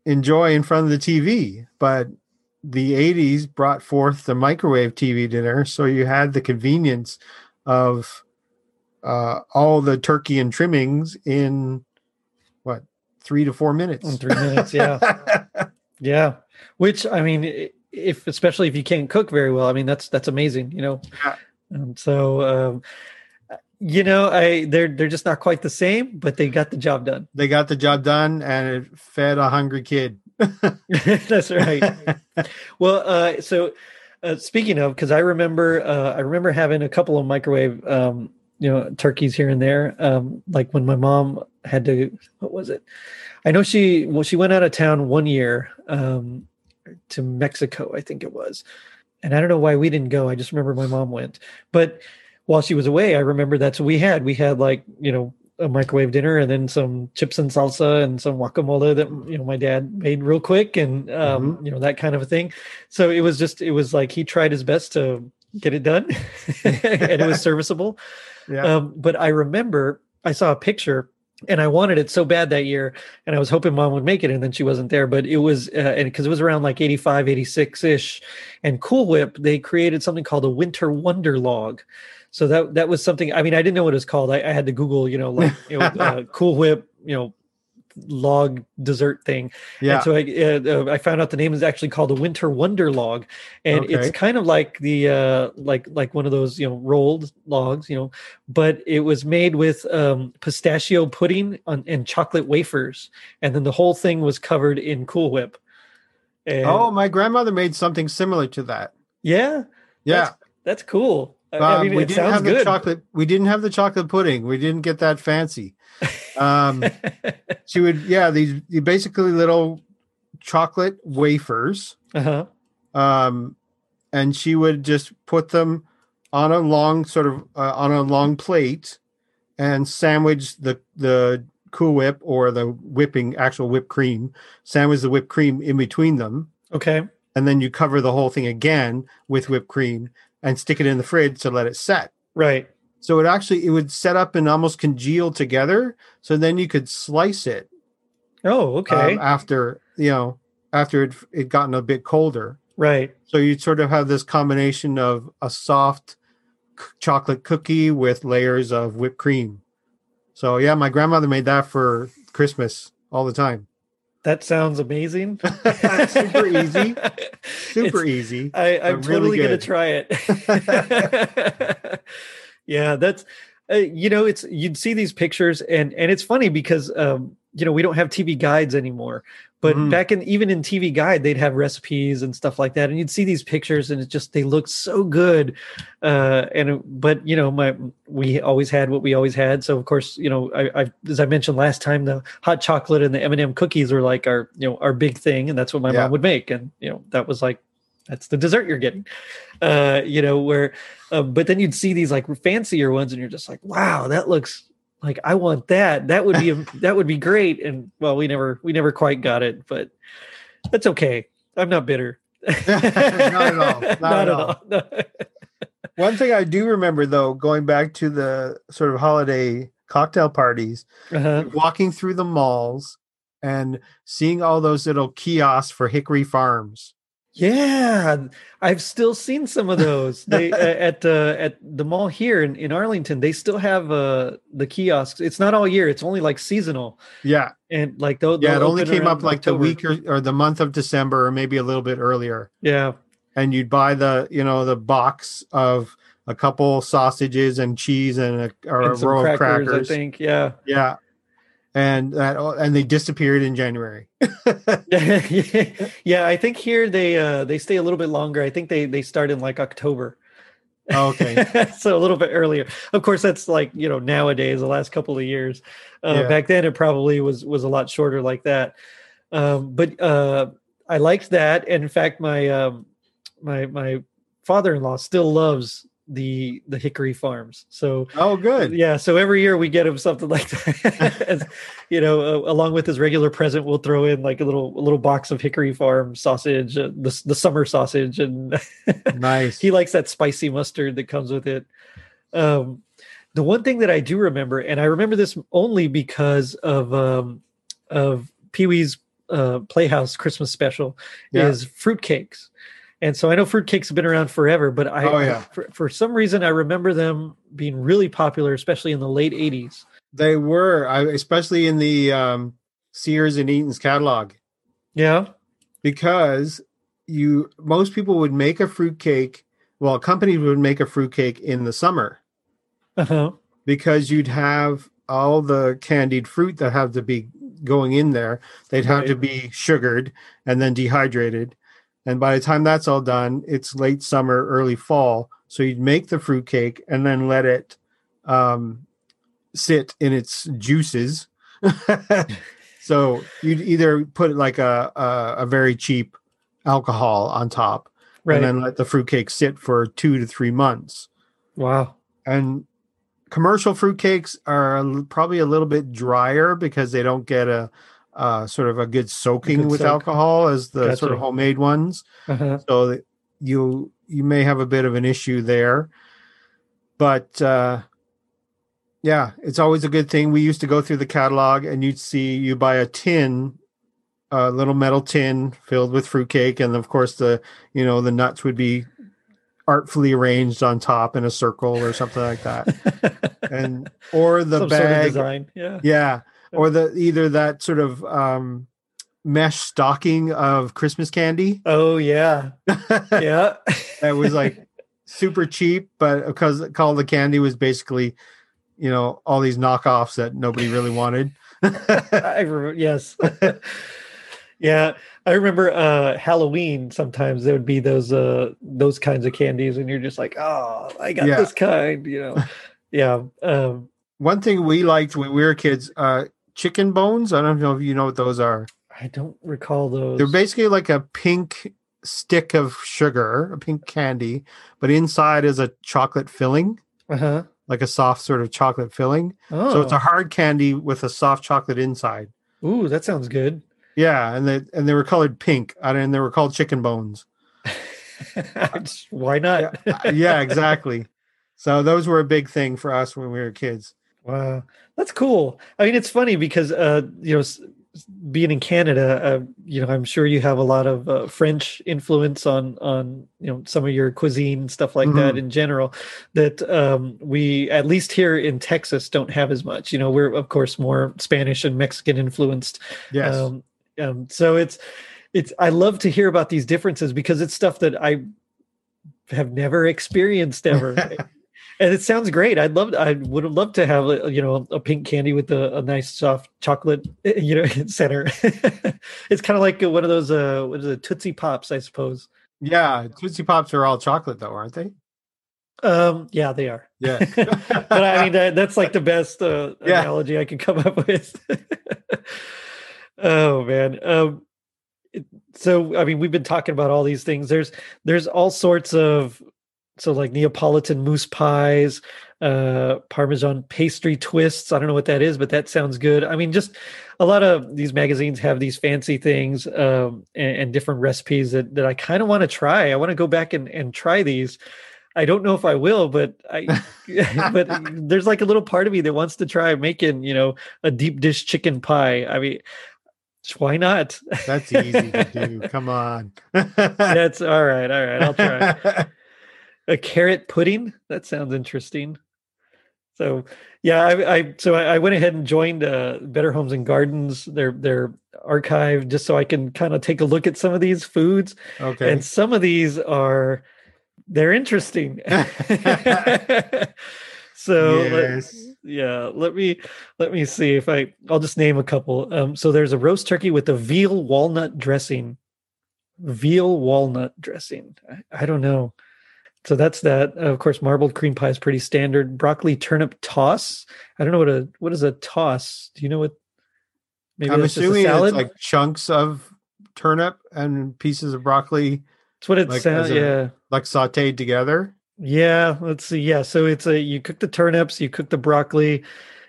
enjoy in front of the TV. But the 80s brought forth the microwave TV dinner, so you had the convenience of uh, all the turkey and trimmings in what three to four minutes. In three minutes, yeah. <laughs> Yeah. Which I mean, if especially if you can't cook very well, I mean that's that's amazing, you know. Yeah. Um, so um you know, I they're they're just not quite the same, but they got the job done. they got the job done, and it fed a hungry kid. <laughs> <laughs> that's right. well, uh, so uh, speaking of, because I remember, uh, I remember having a couple of microwave um, you know turkeys here and there. Um, like when my mom had to, what was it? I know she well she went out of town one year um, to Mexico, I think it was, and I don't know why we didn't go. I just remember my mom went, but while she was away, I remember that's what we had. We had like you know a microwave dinner and then some chips and salsa and some guacamole that you know my dad made real quick and um, mm-hmm. you know that kind of a thing. So it was just it was like he tried his best to get it done, <laughs> and it was serviceable. <laughs> Yeah. Um, but I remember I saw a picture and I wanted it so bad that year and I was hoping mom would make it and then she wasn't there but it was uh, and cuz it was around like 85 86 ish and Cool Whip they created something called a winter wonder log so that that was something. I mean, I didn't know what it was called. I, I had to Google, you know, like <laughs> you know, uh, Cool Whip, you know, log dessert thing. Yeah. And so I uh, I found out the name is actually called a Winter Wonder Log, and okay. it's kind of like the uh, like like one of those you know rolled logs, you know, but it was made with um, pistachio pudding on, and chocolate wafers, and then the whole thing was covered in Cool Whip. And, oh, my grandmother made something similar to that. Yeah. Yeah. That's, that's cool. Um, I mean, we didn't have good. the chocolate. We didn't have the chocolate pudding. We didn't get that fancy. Um, <laughs> she would, yeah, these basically little chocolate wafers. Uh-huh. Um, and she would just put them on a long sort of uh, on a long plate and sandwich the the Cool Whip or the whipping actual whipped cream, sandwich the whipped cream in between them. Okay. And then you cover the whole thing again with whipped cream and stick it in the fridge to let it set. Right. So it actually it would set up and almost congeal together. So then you could slice it. Oh, okay. Um, after you know after it it gotten a bit colder. Right. So you'd sort of have this combination of a soft c- chocolate cookie with layers of whipped cream. So yeah, my grandmother made that for Christmas all the time. That sounds amazing. <laughs> Super easy. <laughs> Super it's, easy. I, am totally really going to try it. <laughs> yeah, that's uh, you know, it's you'd see these pictures and and it's funny because um, you know we don't have TV guides anymore, but mm. back in even in TV Guide, they'd have recipes and stuff like that, and you'd see these pictures, and it just they looked so good. Uh, and but you know, my we always had what we always had. So of course, you know, I, I as I mentioned last time, the hot chocolate and the M and m cookies were like our you know our big thing, and that's what my yeah. mom would make, and you know that was like that's the dessert you're getting uh you know where uh, but then you'd see these like fancier ones and you're just like wow that looks like i want that. That would be <laughs> that would be great. And well we never we never quite got it but that's okay. I'm not bitter. <laughs> Not at all. <laughs> Not, not at all, all. one thing i do remember though going back to the sort of holiday cocktail parties uh-huh. walking through the malls and seeing all those little kiosks for hickory farms yeah, I've still seen some of those. They <laughs> at uh, at the mall here in, in Arlington. They still have uh, the kiosks. It's not all year. It's only like seasonal. Yeah, and like those. Yeah, it only came up like October. the week or, or the month of December, or maybe a little bit earlier. Yeah, and you'd buy the you know the box of a couple sausages and cheese and a, or and a row crackers, of crackers. I think. Yeah. Yeah and that and they disappeared in January. <laughs> <laughs> yeah, I think here they uh they stay a little bit longer. I think they they start in like October. Oh, okay. <laughs> so a little bit earlier. Of course that's like, you know, nowadays the last couple of years. Uh yeah. back then it probably was was a lot shorter like that. Um but uh I liked that and in fact my um my my father-in-law still loves the the hickory farms. So oh good. yeah so every year we get him something <laughs> like that. <laughs> As, you know uh, along with his regular present we'll throw in like a little a little box of hickory farm sausage uh, the, the summer sausage and <laughs> nice. he likes that spicy mustard that comes with it. Um the one thing that i do remember and i remember this only because of um of pee-wee's uh playhouse christmas special yeah. is fruitcakes and so I know fruitcakes have been around forever, but I, oh, yeah. for, for some reason, I remember them being really popular, especially in the late 80s. They were, especially in the um, Sears and Eaton's catalog. Yeah. Because you, most people would make a fruitcake. Well, companies would make a fruitcake in the summer. Uh-huh. Because you'd have all the candied fruit that have to be going in there. They'd have right. to be sugared and then dehydrated and by the time that's all done, it's late summer, early fall. So you'd make the fruit cake and then let it um, sit in its juices. <laughs> so you'd either put like a, a, a very cheap alcohol on top Right. and then let the fruitcake sit for two to three months. wow. And commercial fruitcakes are probably a little bit drier because they don't get a uh, sort of a good soaking good with soak. alcohol as the sort of homemade ones. Uh-huh. So that you you may have a bit of an issue there, but uh, yeah, it's always a good thing. We used to go through the catalog and you'd see you buy a tin. A little metal tin filled with fruitcake, and of course the you know the nuts would be artfully arranged on top in a circle or something like that <laughs> and or the Some sort of bag design. Yeah. yeah or the either that sort of um mesh stocking of christmas candy Oh yeah. <laughs> Yeah. that was like <laughs> super cheap but because called the candy was basically you know all these knockoffs that nobody really wanted I remember, yes. <laughs> yeah, I remember uh Halloween. Sometimes there would be those uh those kinds of candies, and you're just like, oh, I got Yeah. this kind, you know. yeah. Um, one thing we liked when we were kids uh chicken bones i don't know if you know what those are I don't recall those. They're basically like a pink stick of sugar, a pink candy, but inside is a chocolate filling, uh huh. like a soft sort of chocolate filling. Oh, So it's a hard candy with a soft chocolate inside. ooh, that sounds good. Yeah, and they and they were colored pink, and they were called chicken bones. <laughs> Why not? Yeah, exactly. <laughs> So those were a big thing for us when we were kids. Wow, that's cool. I mean, it's funny because uh, you know, being in Canada, uh, you know, I'm sure you have a lot of uh, French influence on on you know some of your cuisine stuff like that Mhm. in general. That um, we at least here in Texas don't have as much. You know, we're of course more Spanish and Mexican influenced. Yes. Um, um, so it's it's I love to hear about these differences because it's stuff that I have never experienced ever. <laughs> and it sounds great. I'd love I would have loved to have a, you know a pink candy with a, a nice soft chocolate <laughs> you know center. <laughs> it's kind of like one of those uh what is it Tootsie Pops I suppose. yeah, Tootsie Pops are all chocolate though, aren't they? Um yeah, they are. Yeah. <laughs> but I mean that, that's like the best uh, Yeah. analogy I can come up with. oh man. Um so I mean we've been talking about all these things. There's there's all sorts of so like Neapolitan mousse pies, uh parmesan pastry twists. I don't know what that is, but that sounds good. I mean just a lot of these magazines have these fancy things um and, and different recipes that that I kind of want to try. I want to go back and and try these. I don't know if I will, but I <laughs> but <laughs> there's like a little part of me that wants to try making, you know, a deep dish chicken pie. I mean, why not? That's easy to do. <laughs> Come on. That's all right. All right, I'll try. A carrot pudding. That sounds interesting. So yeah, I, I so I, I went ahead and joined uh, Better Homes and Gardens, their their archive, just so I can kind of take a look at some of these foods. okay. And some of these are they're interesting. <laughs> so let- yeah, let me let me see if I I'll just name a couple. Um so there's a roast turkey with a veal walnut dressing. Veal walnut dressing. I, I don't know. So that's that. Of course, marbled cream pie is pretty standard. Broccoli turnip toss. I don't know what a what is a toss. Do you know what? Maybe I'm that's just a assuming it's like chunks of turnip and pieces of broccoli, That's what it like sounds. Yeah. like sauteed together. Yeah, let's see. Yeah, so it's a you cook the turnips, you cook the broccoli,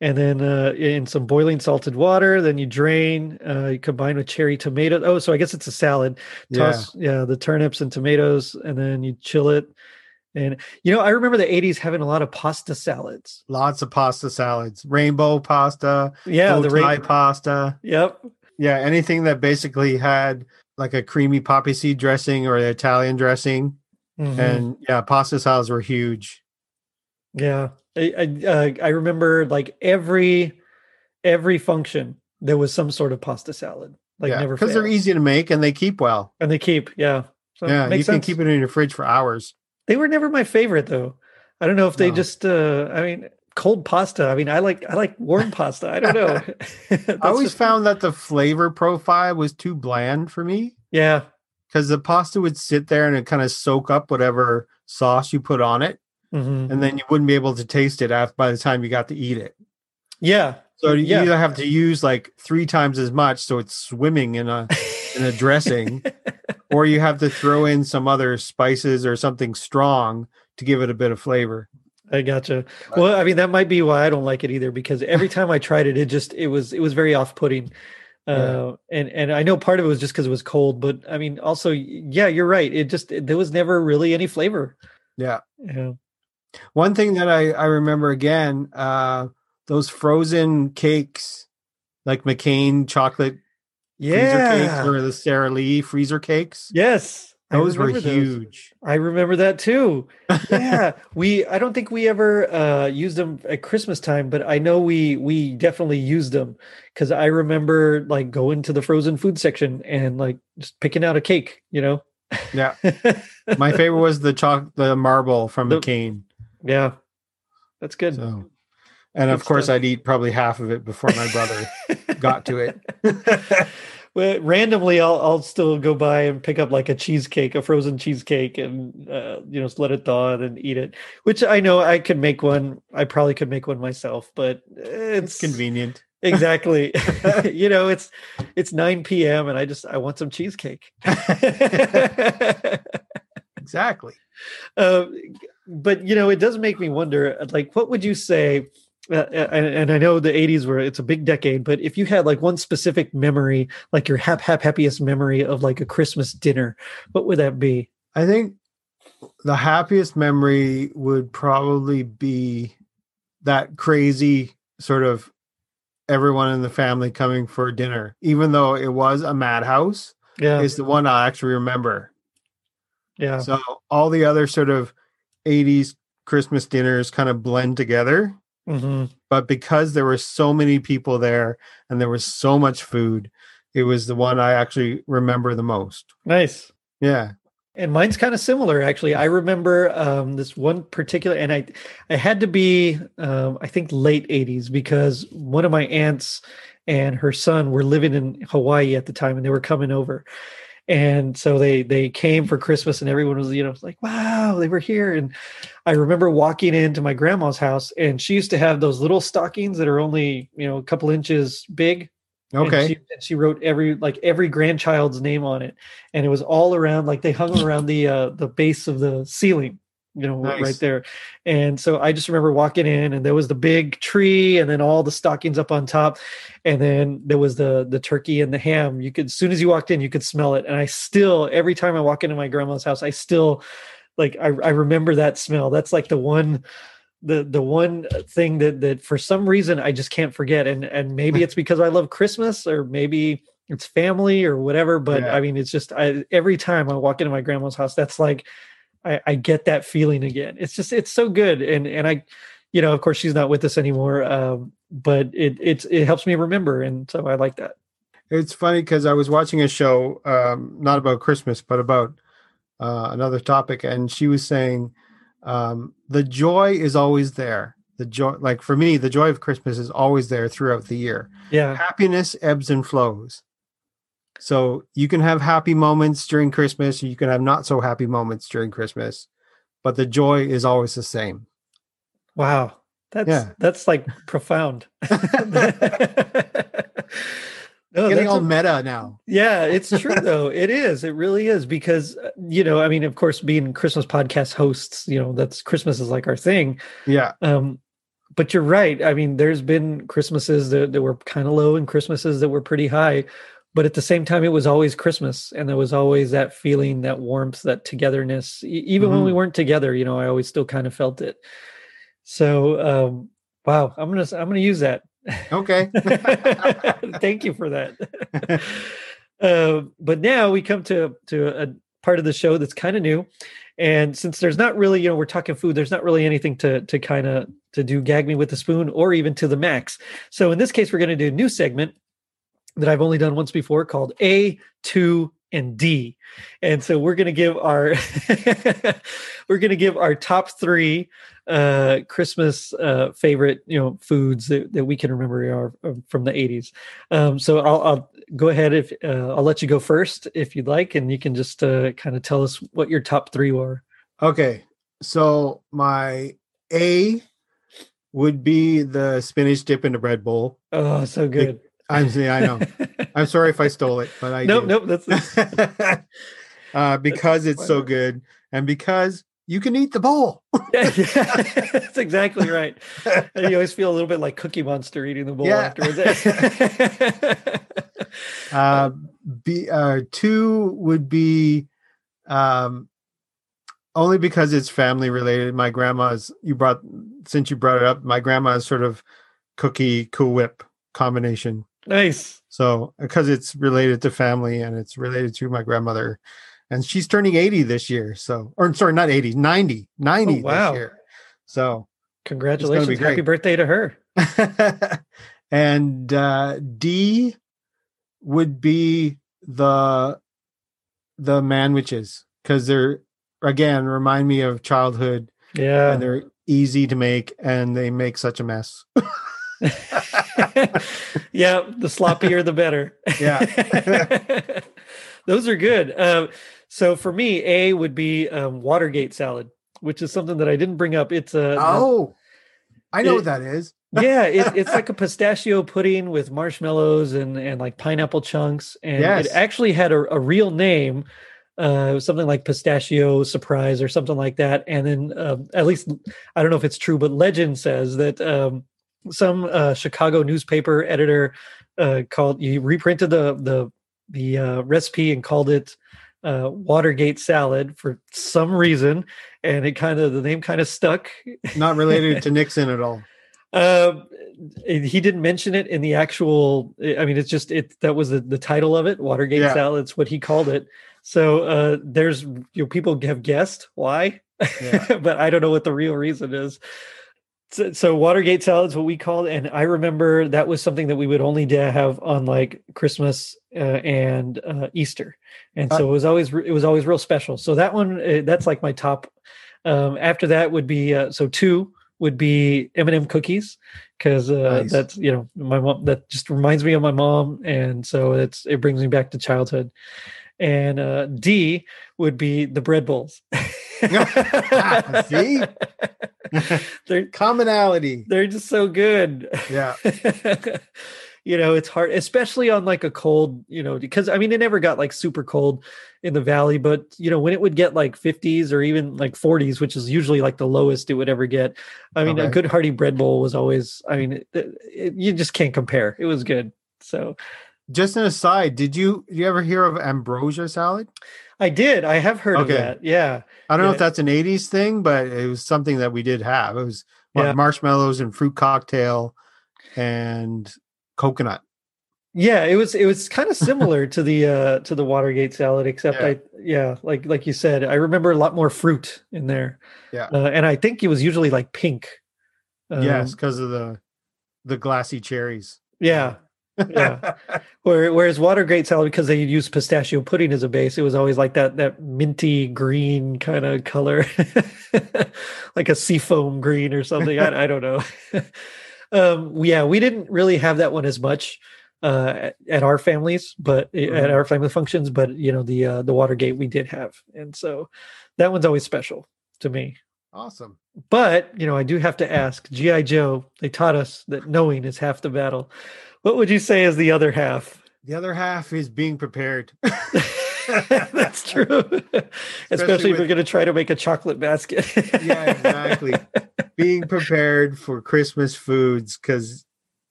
and then uh, in some boiling salted water. Then you drain. Uh, you combine with cherry tomato. Oh, so I guess it's a salad. Yeah. Toss yeah the turnips and tomatoes, and then you chill it. And you know, I remember the '80s having a lot of pasta salads. Lots of pasta salads, rainbow pasta, Yeah, the tie ra- pasta. Yep. Yeah, anything that basically had like a creamy poppy seed dressing or the Italian dressing. Mhm. And yeah, pasta salads were huge. Yeah, I I, uh, I remember like every every function there was some sort of pasta salad. Like yeah, never because they're easy to make and they keep well. and they keep yeah. So yeah, you makes can keep it in your fridge for hours. They were never my favorite though. I don't know if they No. just uh I mean cold pasta. I mean I like I like warm pasta. I don't know. <laughs> <laughs> I always just- found that the flavor profile was too bland for me Yeah. because the pasta would sit there and it kind of soak up whatever sauce you put on it. Mhm. and then you wouldn't be able to taste it after by the time you got to eat it. Yeah. So you Yeah. either have to use like three times as much, so it's swimming in a in a <laughs> dressing, or you have to throw in some other spices or something strong to give it a bit of flavor. I gotcha. Well, I mean, that might be why I don't like it either, because every time I tried it, it just it was it was very off putting. <laughs> Uh, and and I know part of it was just because it was cold, but I mean, also, yeah, you're right. It just there was never really any flavor. Yeah. Yeah. One thing that I I remember again, uh, those frozen cakes, like McCain chocolate freezer cakes Yeah. or the Sara Lee freezer cakes. Yes. Those were those. huge. I remember that too. <laughs> Yeah, we. I don't think we ever uh, used them at Christmas time, but I know we we definitely used them because I remember like going to the frozen food section and like just picking out a cake. You know. Yeah. <laughs> My favorite was the chalk the marble from The- McCain. yeah, that's good. So and of course. I'd eat probably half of it before my brother <laughs> got to it. <laughs> well, randomly, I'll I'll still go by and pick up like a cheesecake, a frozen cheesecake, and uh, you know, just let it thaw and then eat it. Which I know I could make one. I probably could make one myself, but it's, It's convenient. Exactly. <laughs> you know, it's it's 9 p.m. and I just I want some cheesecake. Exactly. uh, but you know, it does make me wonder. Like, what would you say? Uh, and, and I know the 80s were it's a big decade, but if you had like one specific memory, like your hap hap happiest memory of like a Christmas dinner, what would that be? I think the happiest memory would probably be that crazy sort of everyone in the family coming for dinner, even though it was a madhouse. Yeah, Is the one I actually remember. yeah, So all the other sort of 80s Christmas dinners kind of blend together. Hmm But because there were so many people there and there was so much food, it was the one I actually remember the most. nice. Yeah. And mine's kind of similar, actually. I remember um, this one particular, and I, I had to be, um, I think, late '80s because one of my aunts and her son were living in Hawaii at the time, and they were coming over, and so they they came for Christmas, and everyone was, you know, like, wow, they were here. And I remember walking into my grandma's house, and she used to have those little stockings that are only, you know, a couple inches big, and Okay. she, and she wrote every like every grandchild's name on it, and it was all around like they hung around the uh, the base of the ceiling, you know, Nice. right there. And so I just remember walking in, and there was the big tree, and then all the stockings up on top, and then there was the the turkey and the ham. You could as soon as you walked in, you could smell it. And I still every time I walk into my grandma's house, I still like I, I remember that smell. That's like the one the the one thing that that for some reason I just can't forget and and maybe it's because I love Christmas or maybe it's family or whatever but Yeah. I mean it's just I every time I walk into my grandma's house that's like I, I get that feeling again it's just it's so good and and I you know of course she's not with us anymore um but it it's it helps me remember and so I like that It's funny because I was watching a show, um, not about Christmas, but about uh, another topic, and she was saying um, the joy is always there. The joy, like for me, the joy of Christmas is always there throughout the year. yeah Happiness ebbs and flows. So you can have happy moments during Christmas, you can have not so happy moments during Christmas, but the joy is always the same. Wow. That's Yeah. that's like profound. <laughs> <laughs> No, Getting all a- meta now. yeah, it's true though. It is. It really is because uh, you know, I mean, of course, being Christmas podcast hosts, you know, that's Christmas is like our thing. Yeah, Um, but you're right. I mean, there's been Christmases that, that were kind of low and Christmases that were pretty high. But at the same time, it was always Christmas, and there was always that feeling, that warmth, that togetherness. Even when Mhm. we weren't together, you know, I always still kind of felt it. So, um, wow, I'm gonna I'm gonna use that. okay. <laughs> Thank you for that. uh, <laughs> but now we come to to a part of the show that's kind of new, and since there's not really, you know, we're talking food, there's not really anything to to kind of to do gag me with the spoon or even to the max. So in this case, we're going to do a new segment that I've only done once before called A two and D, and so we're going to give our <laughs> we're going to give our top three uh christmas uh favorite you know foods that, that we can remember are, are from the 80s um so i'll, I'll go ahead if uh, i'll let you go first if you'd like and you can just uh kind of tell us what your top three were Okay. so my A would be the spinach dip in the bread bowl. Oh, so good. I'm yeah, I know. <laughs> I'm sorry if I stole it, but I nope, did. nope. That's, <laughs> that's uh, because it's so good and because you can eat the bowl. yeah, <laughs> that's exactly right. And you always feel a little bit like Cookie Monster eating the bowl Yeah. afterwards. uh, B, uh, two would be um, only because it's family related. My grandma's you brought since you brought it up. My grandma's sort of cookie Cool Whip combination. Nice. So because it's related to family and it's related to my grandmother, and she's turning eighty this year. So or sorry, not 80, 90, 90 Oh, wow. this year. So Congratulations. Happy birthday to her. <laughs> and uh, D would be the the manwiches because they're again remind me of childhood Yeah. and they're easy to make and they make such a mess. <laughs> <laughs> yeah, the sloppier the better. Yeah. <laughs> Those are good. Um, so for me, A would be um, Watergate salad, which is something that I didn't bring up. It's a oh, I know It- what that is. yeah, it, <laughs> it's like a pistachio pudding with marshmallows and and like pineapple chunks, and Yes. it actually had a, a real name. Uh, it was something like pistachio surprise or something like that. And then, um, at least I don't know if it's true, but legend says that um, some uh, Chicago newspaper editor uh, called he reprinted the the the uh, recipe and called it uh, Watergate salad for some reason, and it kind of the name kind of stuck. Not related to <laughs> Nixon at all. It- he didn't mention it in the actual. I mean, it's just it. That was the, the title of it. Watergate Yeah. salad. It's what he called it. So uh, there's you know people have guessed why, Yeah. <laughs> but I don't know what the real reason is. So, so Watergate salad is what we called, and I remember that was something that we would only have on like Christmas uh, and uh, Easter, and so Uh, it was always it was always real special. So that one uh, that's like my top. Um, after that would be uh, so two would be M&M cookies because uh, Nice. that's you know my mom that just reminds me of my mom, and so it's it brings me back to childhood. And uh, D would be the bread bowls. <laughs> <laughs> See? <laughs> they're Commonality. they're just so good. Yeah. <laughs> you know, it's hard, especially on like a cold, you know, because I mean, it never got like super cold in the valley, but you know, when it would get like 50s or even like 40s, which is usually like the lowest it would ever get. I mean, a good hearty bread bowl was always, I mean, it, it, you just can't compare. It was good. So Just an aside, did you did you ever hear of ambrosia salad? I did. I have heard Okay. of that. Yeah. I don't know if that's an 80s thing, but it was something that we did have. It was Yeah. marshmallows and fruit cocktail and coconut. Yeah, it was it was kind of similar <laughs> to the uh to the Watergate salad, except Yeah. I yeah, like like you said, I remember a lot more fruit in there. Yeah. uh, and I think it was usually like pink. Um, yes, because of the the glassy cherries. yeah, yeah. <laughs> Whereas Watergate salad, because they use pistachio pudding as a base, it was always like that that minty green kind of color, <laughs> like a seafoam green or something. I, I don't know. <laughs> um, yeah, we didn't really have that one as much uh, at, at our families, but at Mhm. our family functions. But you know, the uh, the Watergate we did have, and so that one's always special to me. awesome. But you know, I do have to ask. GI Joe, they taught us that knowing is half the battle. What would you say is the other half? The other half is being prepared. <laughs> <laughs> That's true. Especially, if with- you're going to try to make a chocolate basket. yeah, exactly. being prepared for Christmas foods because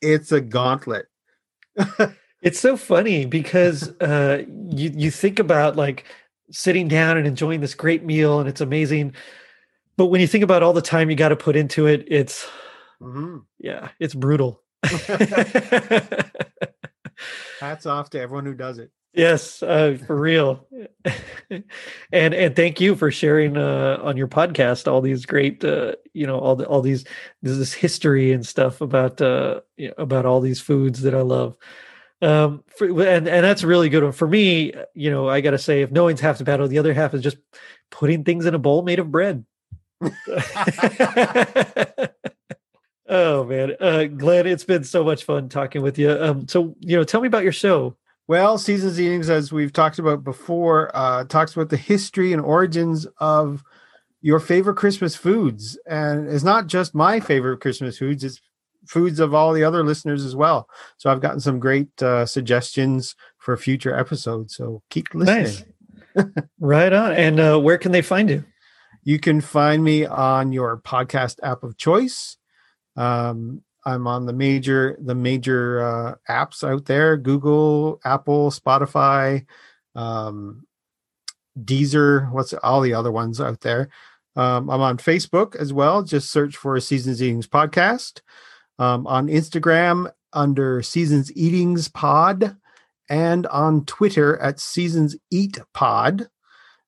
it's a gauntlet. <laughs> It's so funny because uh, you you think about like sitting down and enjoying this great meal, and it's amazing. But when you think about all the time you got to put into it, it's Mhm. yeah, it's brutal. <laughs> Hats off to everyone who does it. Yes, uh, for real. <laughs> and and thank you for sharing uh, on your podcast all these great, uh, you know, all the all these this, this history and stuff about uh, you know, about all these foods that I love. Um, for, and and that's a really good one for me. You know, I got to say, if knowing's half the battle, the other half is just putting things in a bowl made of bread. <laughs> oh man, uh, Glenn, it's been so much fun talking with you. Um, so you know, tell me about your show. Well, Seasons Eatings, as we've talked about before, uh, talks about the history and origins of your favorite Christmas foods. And it's not just my favorite Christmas foods, it's foods of all the other listeners as well. So I've gotten some great uh, suggestions for future episodes. So keep listening. Nice. right on. And uh, where can they find you? You can find me on your podcast app of choice. Um, I'm on the major the major uh, apps out there: Google, Apple, Spotify, um, Deezer. What's all the other ones out there? Um, I'm on Facebook as well. Just search for Seasons Eatings Podcast. Um, on Instagram under Seasons Eatings Pod, and on Twitter at Seasons Eat Pod.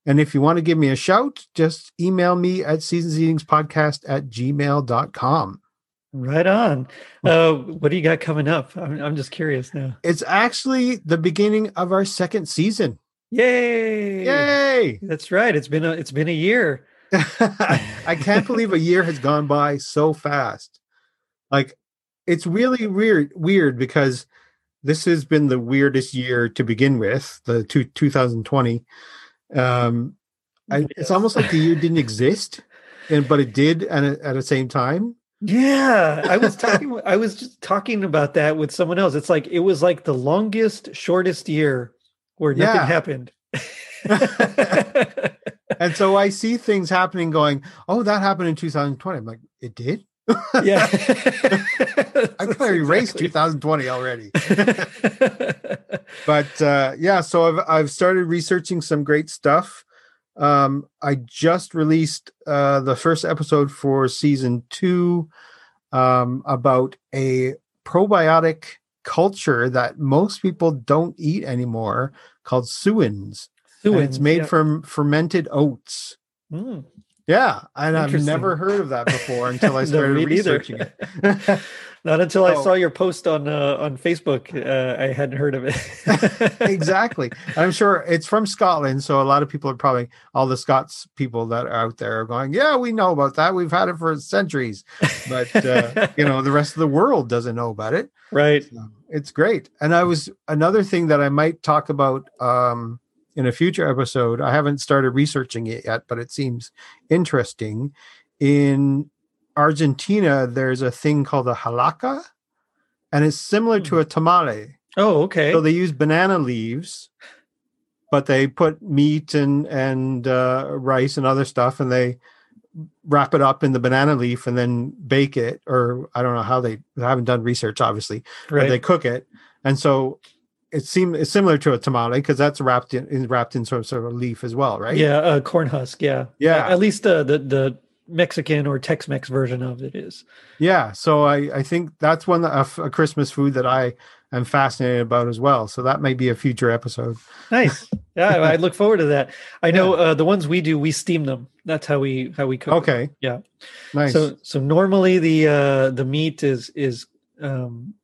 And if you want to give me a shout, just email me at seasonseatingspodcast at gmail.com. Right on. Uh, what do you got coming up? I'm, I'm just curious now. It's actually the beginning of our second season. Yay! Yay! That's right. It's been a it's been a year. <laughs> I can't believe a year has gone by so fast. Like it's really weird weird because this has been the weirdest year to begin with, the two, 2020. Um I, yes. it's almost like the year didn't <laughs> exist and but it did and at the same time yeah, I was <laughs> talking. I was just talking about that with someone else. It's like it was like the longest, shortest year where nothing yeah. happened. <laughs> and so I see things happening, going, "Oh, that happened in 2020." I'm like, "It did." yeah, <laughs> I could have erased 2020 already. but uh, yeah, so I've I've started researching some great stuff. Um, I just released uh, the first episode for season two um, about a probiotic culture that most people don't eat anymore called sowans. sowans it's made yeah. from fermented oats. Mm. Yeah, and I've never heard of that before until I <laughs> started researching it. <laughs> Not until oh. I saw your post on uh, on Facebook, uh, I hadn't heard of it. <laughs> exactly, I'm sure it's from Scotland, so a lot of people are probably all the Scots people that are out there are going, "Yeah, we know about that. We've had it for centuries," but uh, you know, the rest of the world doesn't know about it. Right. So it's great, and I was another thing that I might talk about. Um, in a future episode. I haven't started researching it yet, but it seems interesting. In Argentina, there's a thing called a hallaca, and it's similar to hmm. a tamale. Oh, okay. So they use banana leaves, but they put meat and and uh, rice and other stuff, and they wrap it up in the banana leaf and then bake it. Or I don't know how they. I haven't done research, obviously, right. but they cook it, and so it seems it's similar to a tamale because that's wrapped in, wrapped in sort of, sort of a leaf as well, right? Yeah, uh, corn husk. Yeah, yeah. at least uh, the the Mexican or Tex-Mex version of it is. Yeah, so I I think that's one a, a Christmas food that I am fascinated about as well. So that may be a future episode. Nice. Yeah, I look forward to that. I know yeah. uh, the ones we do, we steam them. That's how we how we cook. Okay. Yeah. Nice. So so normally the uh the meat is is um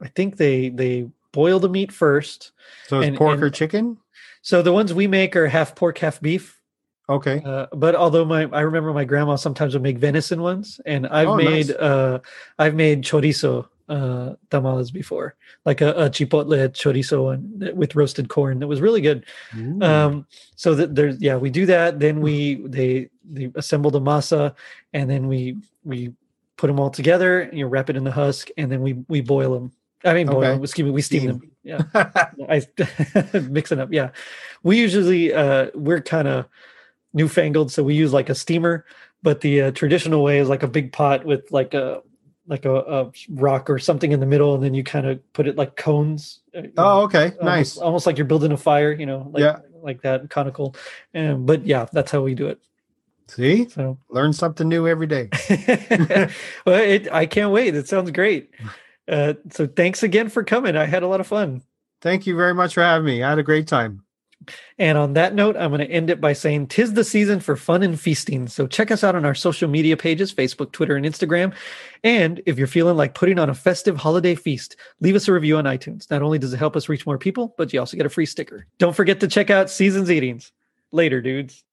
I think they they boil the meat first. So it's and, pork and, or chicken? So the ones we make are half pork, half beef. Okay. Uh, but although my I remember my grandma sometimes would make venison ones, and I've oh, made nice. uh I've made chorizo uh tamales before, like a, a chipotle chorizo one with roasted corn that was really good. Ooh. Um, so that there's yeah we do that. Then we they they assemble the masa, and then we we put them all together. You know, wrap it in the husk, and then we we boil them. I mean, boil okay. them. Excuse me, we steam, them. Yeah, I <laughs> mix it up. Yeah, we usually uh we're kind of newfangled, so we use like a steamer. But the uh, traditional way is like a big pot with like a like a, a, rock or something in the middle, and then you kind of put it like cones. Uh, oh, okay, almost, nice. Almost like you're building a fire, you know, like, yeah, like that conical. And but yeah, that's how we do it. See, so learn something new every day. <laughs> well, it, I can't wait. It sounds great. <laughs> Uh, so thanks again for coming. I had a lot of fun. Thank you very much for having me. I had a great time. And on that note, I'm going to end it by saying tis the season for fun and feasting. So check us out on our social media pages Facebook, Twitter, and Instagram. And if you're feeling like putting on a festive holiday feast, leave us a review on iTunes. Not only does it help us reach more people, but you also get a free sticker. Don't forget to check out Seasons Eatings. Later, dudes.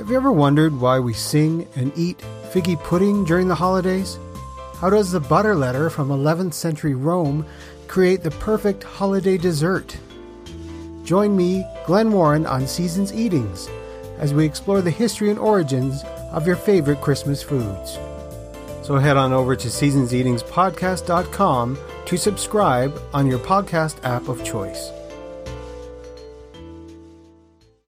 Have you ever wondered why we sing and eat figgy pudding during the holidays? How does the butter letter from 11th century Rome create the perfect holiday dessert? join me, Glenn Warren, on Seasons Eatings as we explore the history and origins of your favorite Christmas foods. So head on over to seasonseatingspodcast.com to subscribe on your podcast app of choice.